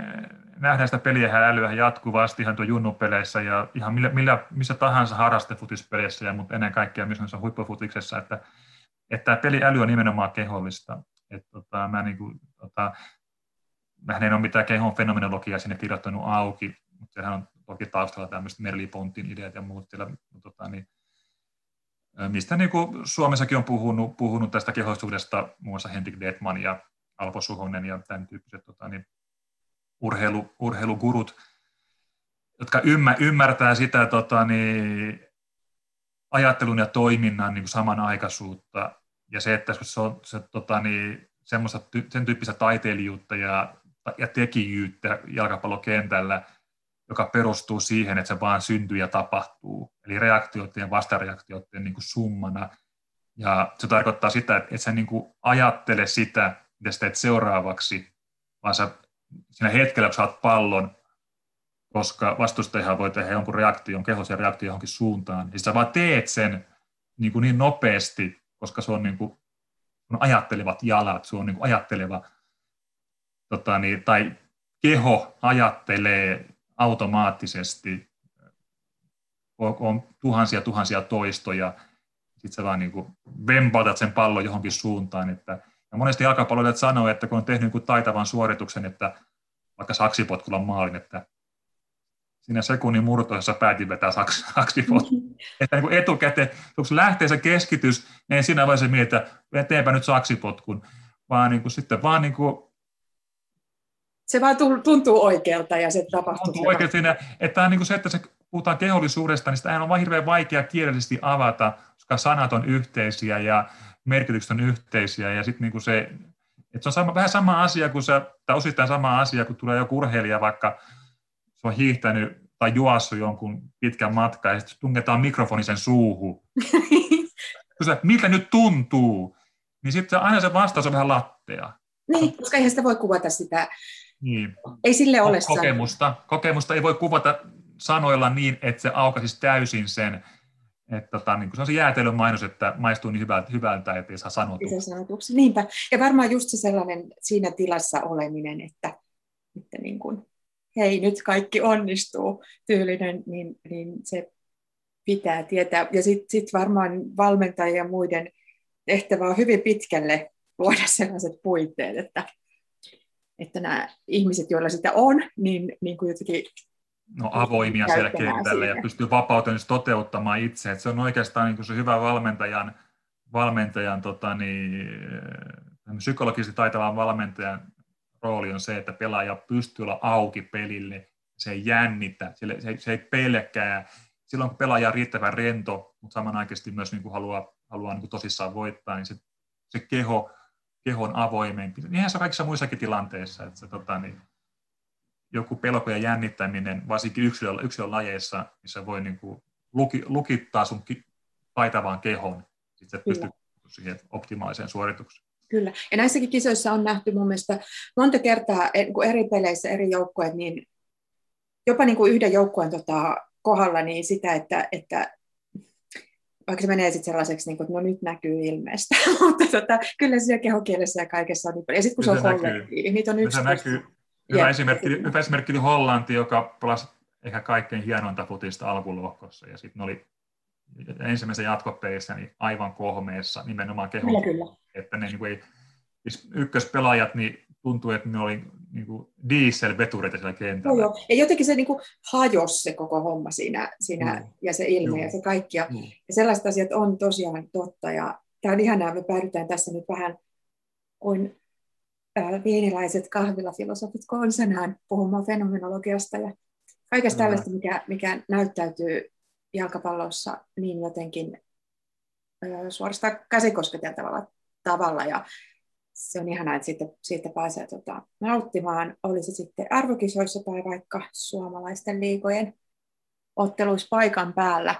nähdään sitä peliä älyä jatkuvasti ihan tuo junnupeleissä ja ihan millä, millä, missä tahansa harrastefutispelissä, ja, mutta ennen kaikkea myös noissa huippufutiksessa, että, että tämä peliäly on nimenomaan kehollista. Että, tota, mä niin kuin, tota, mähän en ole mitään kehon fenomenologiaa sinne kirjoittanut auki, mutta sehän on toki taustalla tämmöiset Merli Pontin ideat ja muut siellä, tota, niin, mistä niin kuin Suomessakin on puhunut, puhunut tästä kehoisuudesta, muun muassa Henrik Detman ja Alpo Suhonen ja tämän tyyppiset tota, niin, urheilu, urheilugurut, jotka ymmär, ymmärtää sitä tota, niin, ajattelun ja toiminnan niin samanaikaisuutta ja se, että se on se, tota, niin, semmoista, sen tyyppistä taiteilijuutta ja, ja tekijyyttä jalkapallokentällä, joka perustuu siihen, että se vaan syntyy ja tapahtuu. Eli reaktioiden ja vastareaktioiden niin kuin summana. Ja se tarkoittaa sitä, että et sä niin kuin ajattele sitä, mitä sä teet seuraavaksi, vaan sä siinä hetkellä, kun saat pallon, koska vastustajahan voi tehdä jonkun reaktion, kehollisen reaktion johonkin suuntaan, niin sä vaan teet sen niin, kuin niin nopeasti, koska se on niin kuin, on ajattelevat jalat, se on niin kuin ajatteleva, tota niin, tai keho ajattelee automaattisesti, on, tuhansia tuhansia toistoja, sitten sä vaan niin kuin vempautat sen pallon johonkin suuntaan, että ja monesti jalkapalloilijat sanoo, että kun on tehnyt niin taitavan suorituksen, että vaikka saksipotkulla maalin, että siinä sekunnin murtoissa päätin vetää saks, saksipotku. *laughs* että niin etukäteen, kun lähtee se keskitys, niin siinä vaiheessa mietitä, että teenpä nyt saksipotkun, vaan niin kuin sitten vaan niin kuin se vaan tuntuu oikealta ja se tapahtuu. Tuntuu oikealta siinä, että tämä on niin kuin se, että se puhutaan kehollisuudesta, niin sitä on vain hirveän vaikea kielellisesti avata, koska sanat on yhteisiä ja merkitykset on yhteisiä ja sitten niin se, että se on sama, vähän sama asia kuin se, tai osittain sama asia, kun tulee joku urheilija vaikka, se on hiihtänyt tai juossut jonkun pitkän matkan ja sitten tungetaan mikrofoni sen suuhun. *laughs* se, miltä nyt tuntuu, niin sitten aina se vastaus on vähän lattea. Niin, koska eihän sitä voi kuvata sitä. Niin. Ei sille ole kokemusta. Kokemusta ei voi kuvata sanoilla niin, että se aukaisi täysin sen että tota, niin kuin se on se jäätelön mainos, että maistuu niin hyvältä, hyvältä että ei saa sanotuksi. sanotuksi. Niinpä. Ja varmaan just se sellainen siinä tilassa oleminen, että, että niin kuin, hei, nyt kaikki onnistuu tyylinen, niin, niin se pitää tietää. Ja sitten sit varmaan valmentajien ja muiden tehtävä on hyvin pitkälle luoda sellaiset puitteet, että, että nämä ihmiset, joilla sitä on, niin, niin kuin jotenkin no, avoimia siellä kentällä ja pystyy vapautensa toteuttamaan itse. Et se on oikeastaan niin se hyvä valmentajan, valmentajan tota, niin, psykologisesti taitavan valmentajan rooli on se, että pelaaja pystyy olla auki pelille, se ei jännitä, se, se, se ei pelkää. Silloin kun pelaaja on riittävän rento, mutta samanaikaisesti myös niin kuin haluaa, haluaa niin kuin tosissaan voittaa, niin se, se keho, kehon avoimempi. Niinhän se on kaikissa muissakin tilanteissa, että se, tota, niin, joku pelko ja jännittäminen, varsinkin yksilö, yksilölajeissa, niin se voi niin kuin luki, lukittaa sun taitavaan kehon, sitten pystyy siihen optimaaliseen suoritukseen. Kyllä, ja näissäkin kisoissa on nähty mun mielestä monta kertaa eri peleissä eri joukkueet, niin jopa niin kuin yhden joukkueen tota, kohdalla niin sitä, että, että vaikka se menee sitten sellaiseksi, niin kuin, että no nyt näkyy ilmeestä, *laughs* mutta tota, kyllä siellä kehokielessä ja kaikessa on niin paljon. Ja sitten kun se, se on kollektiivi, niitä on yksi. Se näkyy, Hyvä, esimerkki, hyvä esimerkki oli Hollanti, joka pelasi ehkä kaikkein hienointa futista alkulohkossa, ja sitten oli ensimmäisen jatkopelissä niin aivan kohmeessa nimenomaan kehon, että ne niin ei, siis ykköspelaajat niin tuntui, että ne oli niin kuin dieselvetureita siellä kentällä. Joo, joo. Ja jotenkin se niin kuin hajosi se koko homma siinä, siinä mm. ja se ilme mm. ja se kaikki. Ja, mm. ja sellaiset asiat on tosiaan totta. Ja tämä on ihanaa, me päädytään tässä nyt vähän kuin viiniläiset kahvilafilosofit konsenään puhumaan fenomenologiasta ja kaikesta tällaista, mikä, mikä näyttäytyy jalkapallossa niin jotenkin suorastaan käsikosketeltavalla tavalla. Ja se on ihanaa, että siitä, siitä pääsee tota, nauttimaan, oli se sitten arvokisoissa tai vaikka suomalaisten liikojen otteluissa paikan päällä.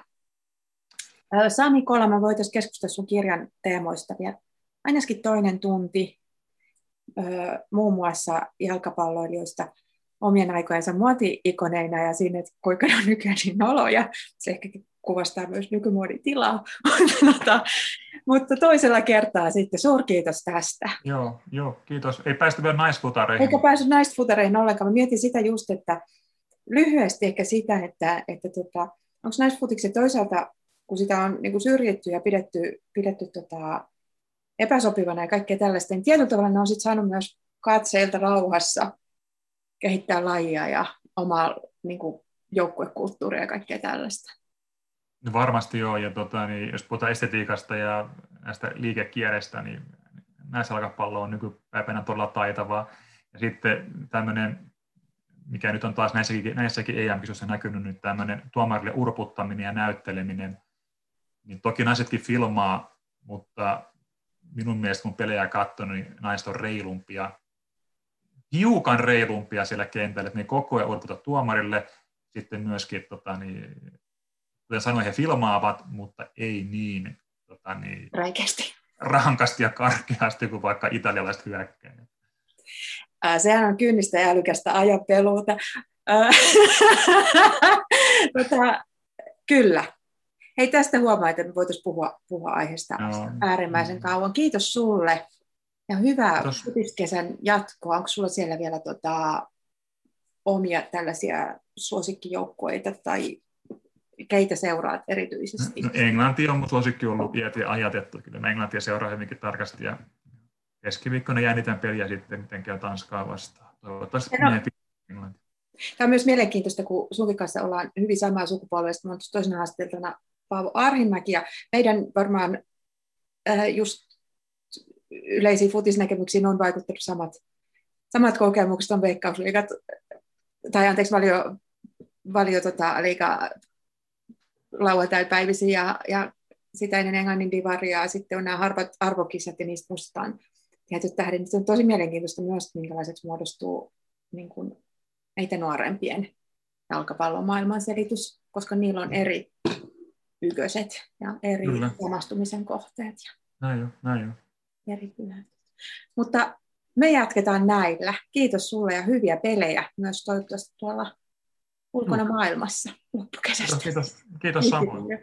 Sami Kolama, voitaisiin keskustella sun kirjan teemoista vielä ainakin toinen tunti muun muassa jalkapalloilijoista omien aikojensa muoti-ikoneina ja siinä, että kuinka ne on nykyään niin noloja. Se ehkä kuvastaa myös nykymuodin tilaa. *laughs* mutta, mutta toisella kertaa sitten suurkiitos tästä. Joo, joo, kiitos. Ei päästy vielä naisfutareihin. Eikä päässyt naisfutareihin ollenkaan. Mä mietin sitä just, että lyhyesti ehkä sitä, että, että tota, onko naisfutiksi toisaalta, kun sitä on niin kuin syrjitty ja pidetty, pidetty tota, epäsopivana ja kaikkea tällaista, niin tietyllä tavalla ne on sitten saanut myös katseilta rauhassa kehittää lajia ja omaa niin kuin, joukkuekulttuuria ja kaikkea tällaista. No varmasti joo, ja tota, niin, jos puhutaan estetiikasta ja näistä liikekierrestä, niin naisjalkapallo on nykypäivänä todella taitavaa. Ja sitten tämmöinen, mikä nyt on taas näissäkin, näissäkin EM-kisoissa näkynyt nyt tämmöinen tuomarille urputtaminen ja näytteleminen, niin toki naisetkin filmaa, mutta minun mielestä kun pelejä katsonut, niin naiset on reilumpia, hiukan reilumpia siellä kentällä, että ne koko ajan urputa tuomarille, sitten myöskin, tota, niin, kuten sanoin, he filmaavat, mutta ei niin, tota, niin Räikeästi. rankasti ja karkeasti kuin vaikka italialaiset hyökkäjät. Sehän on kynnistä ja älykästä ajapeluuta. *laughs* tota, kyllä. Hei, tästä huomaa, että me voitaisiin puhua, puhua aiheesta no. äärimmäisen kauan. Kiitos sulle ja hyvää futiskesän jatkoa. Onko sulla siellä vielä tota, omia tällaisia suosikkijoukkueita tai keitä seuraat erityisesti? No, Englanti on mun suosikki ollut ja ajatettu. Kyllä mä Englantia seuraa hyvinkin tarkasti ja keskiviikkona jännitän peliä sitten, miten käy Tanskaa vastaan. Toivottavasti no. menee Englanti. Tämä on myös mielenkiintoista, kun sunkin kanssa ollaan hyvin samaa sukupolvesta. Mä toisena haastateltana Paavo Arhimäki ja meidän varmaan äh, just yleisiin futisnäkemyksiin on vaikuttanut samat, samat kokemukset on veikkausliigat, tai anteeksi valio, valio tota, liiga lauantai-päivisin ja, ja sitä ennen Englannin divaria sitten on nämä harvat arvokisat ja niistä muistetaan tietyt tähden. Se on tosi mielenkiintoista myös, minkälaiseksi muodostuu niin kuin meitä nuorempien jalkapallomaailman selitys, koska niillä on eri yköset ja eri omastumisen kohteet. Ja näin jo, näin jo. Eri pyhät. Mutta me jatketaan näillä. Kiitos sulle ja hyviä pelejä myös toivottavasti tuolla ulkona maailmassa loppukesästä. Kiitos, kiitos, kiitos samoin.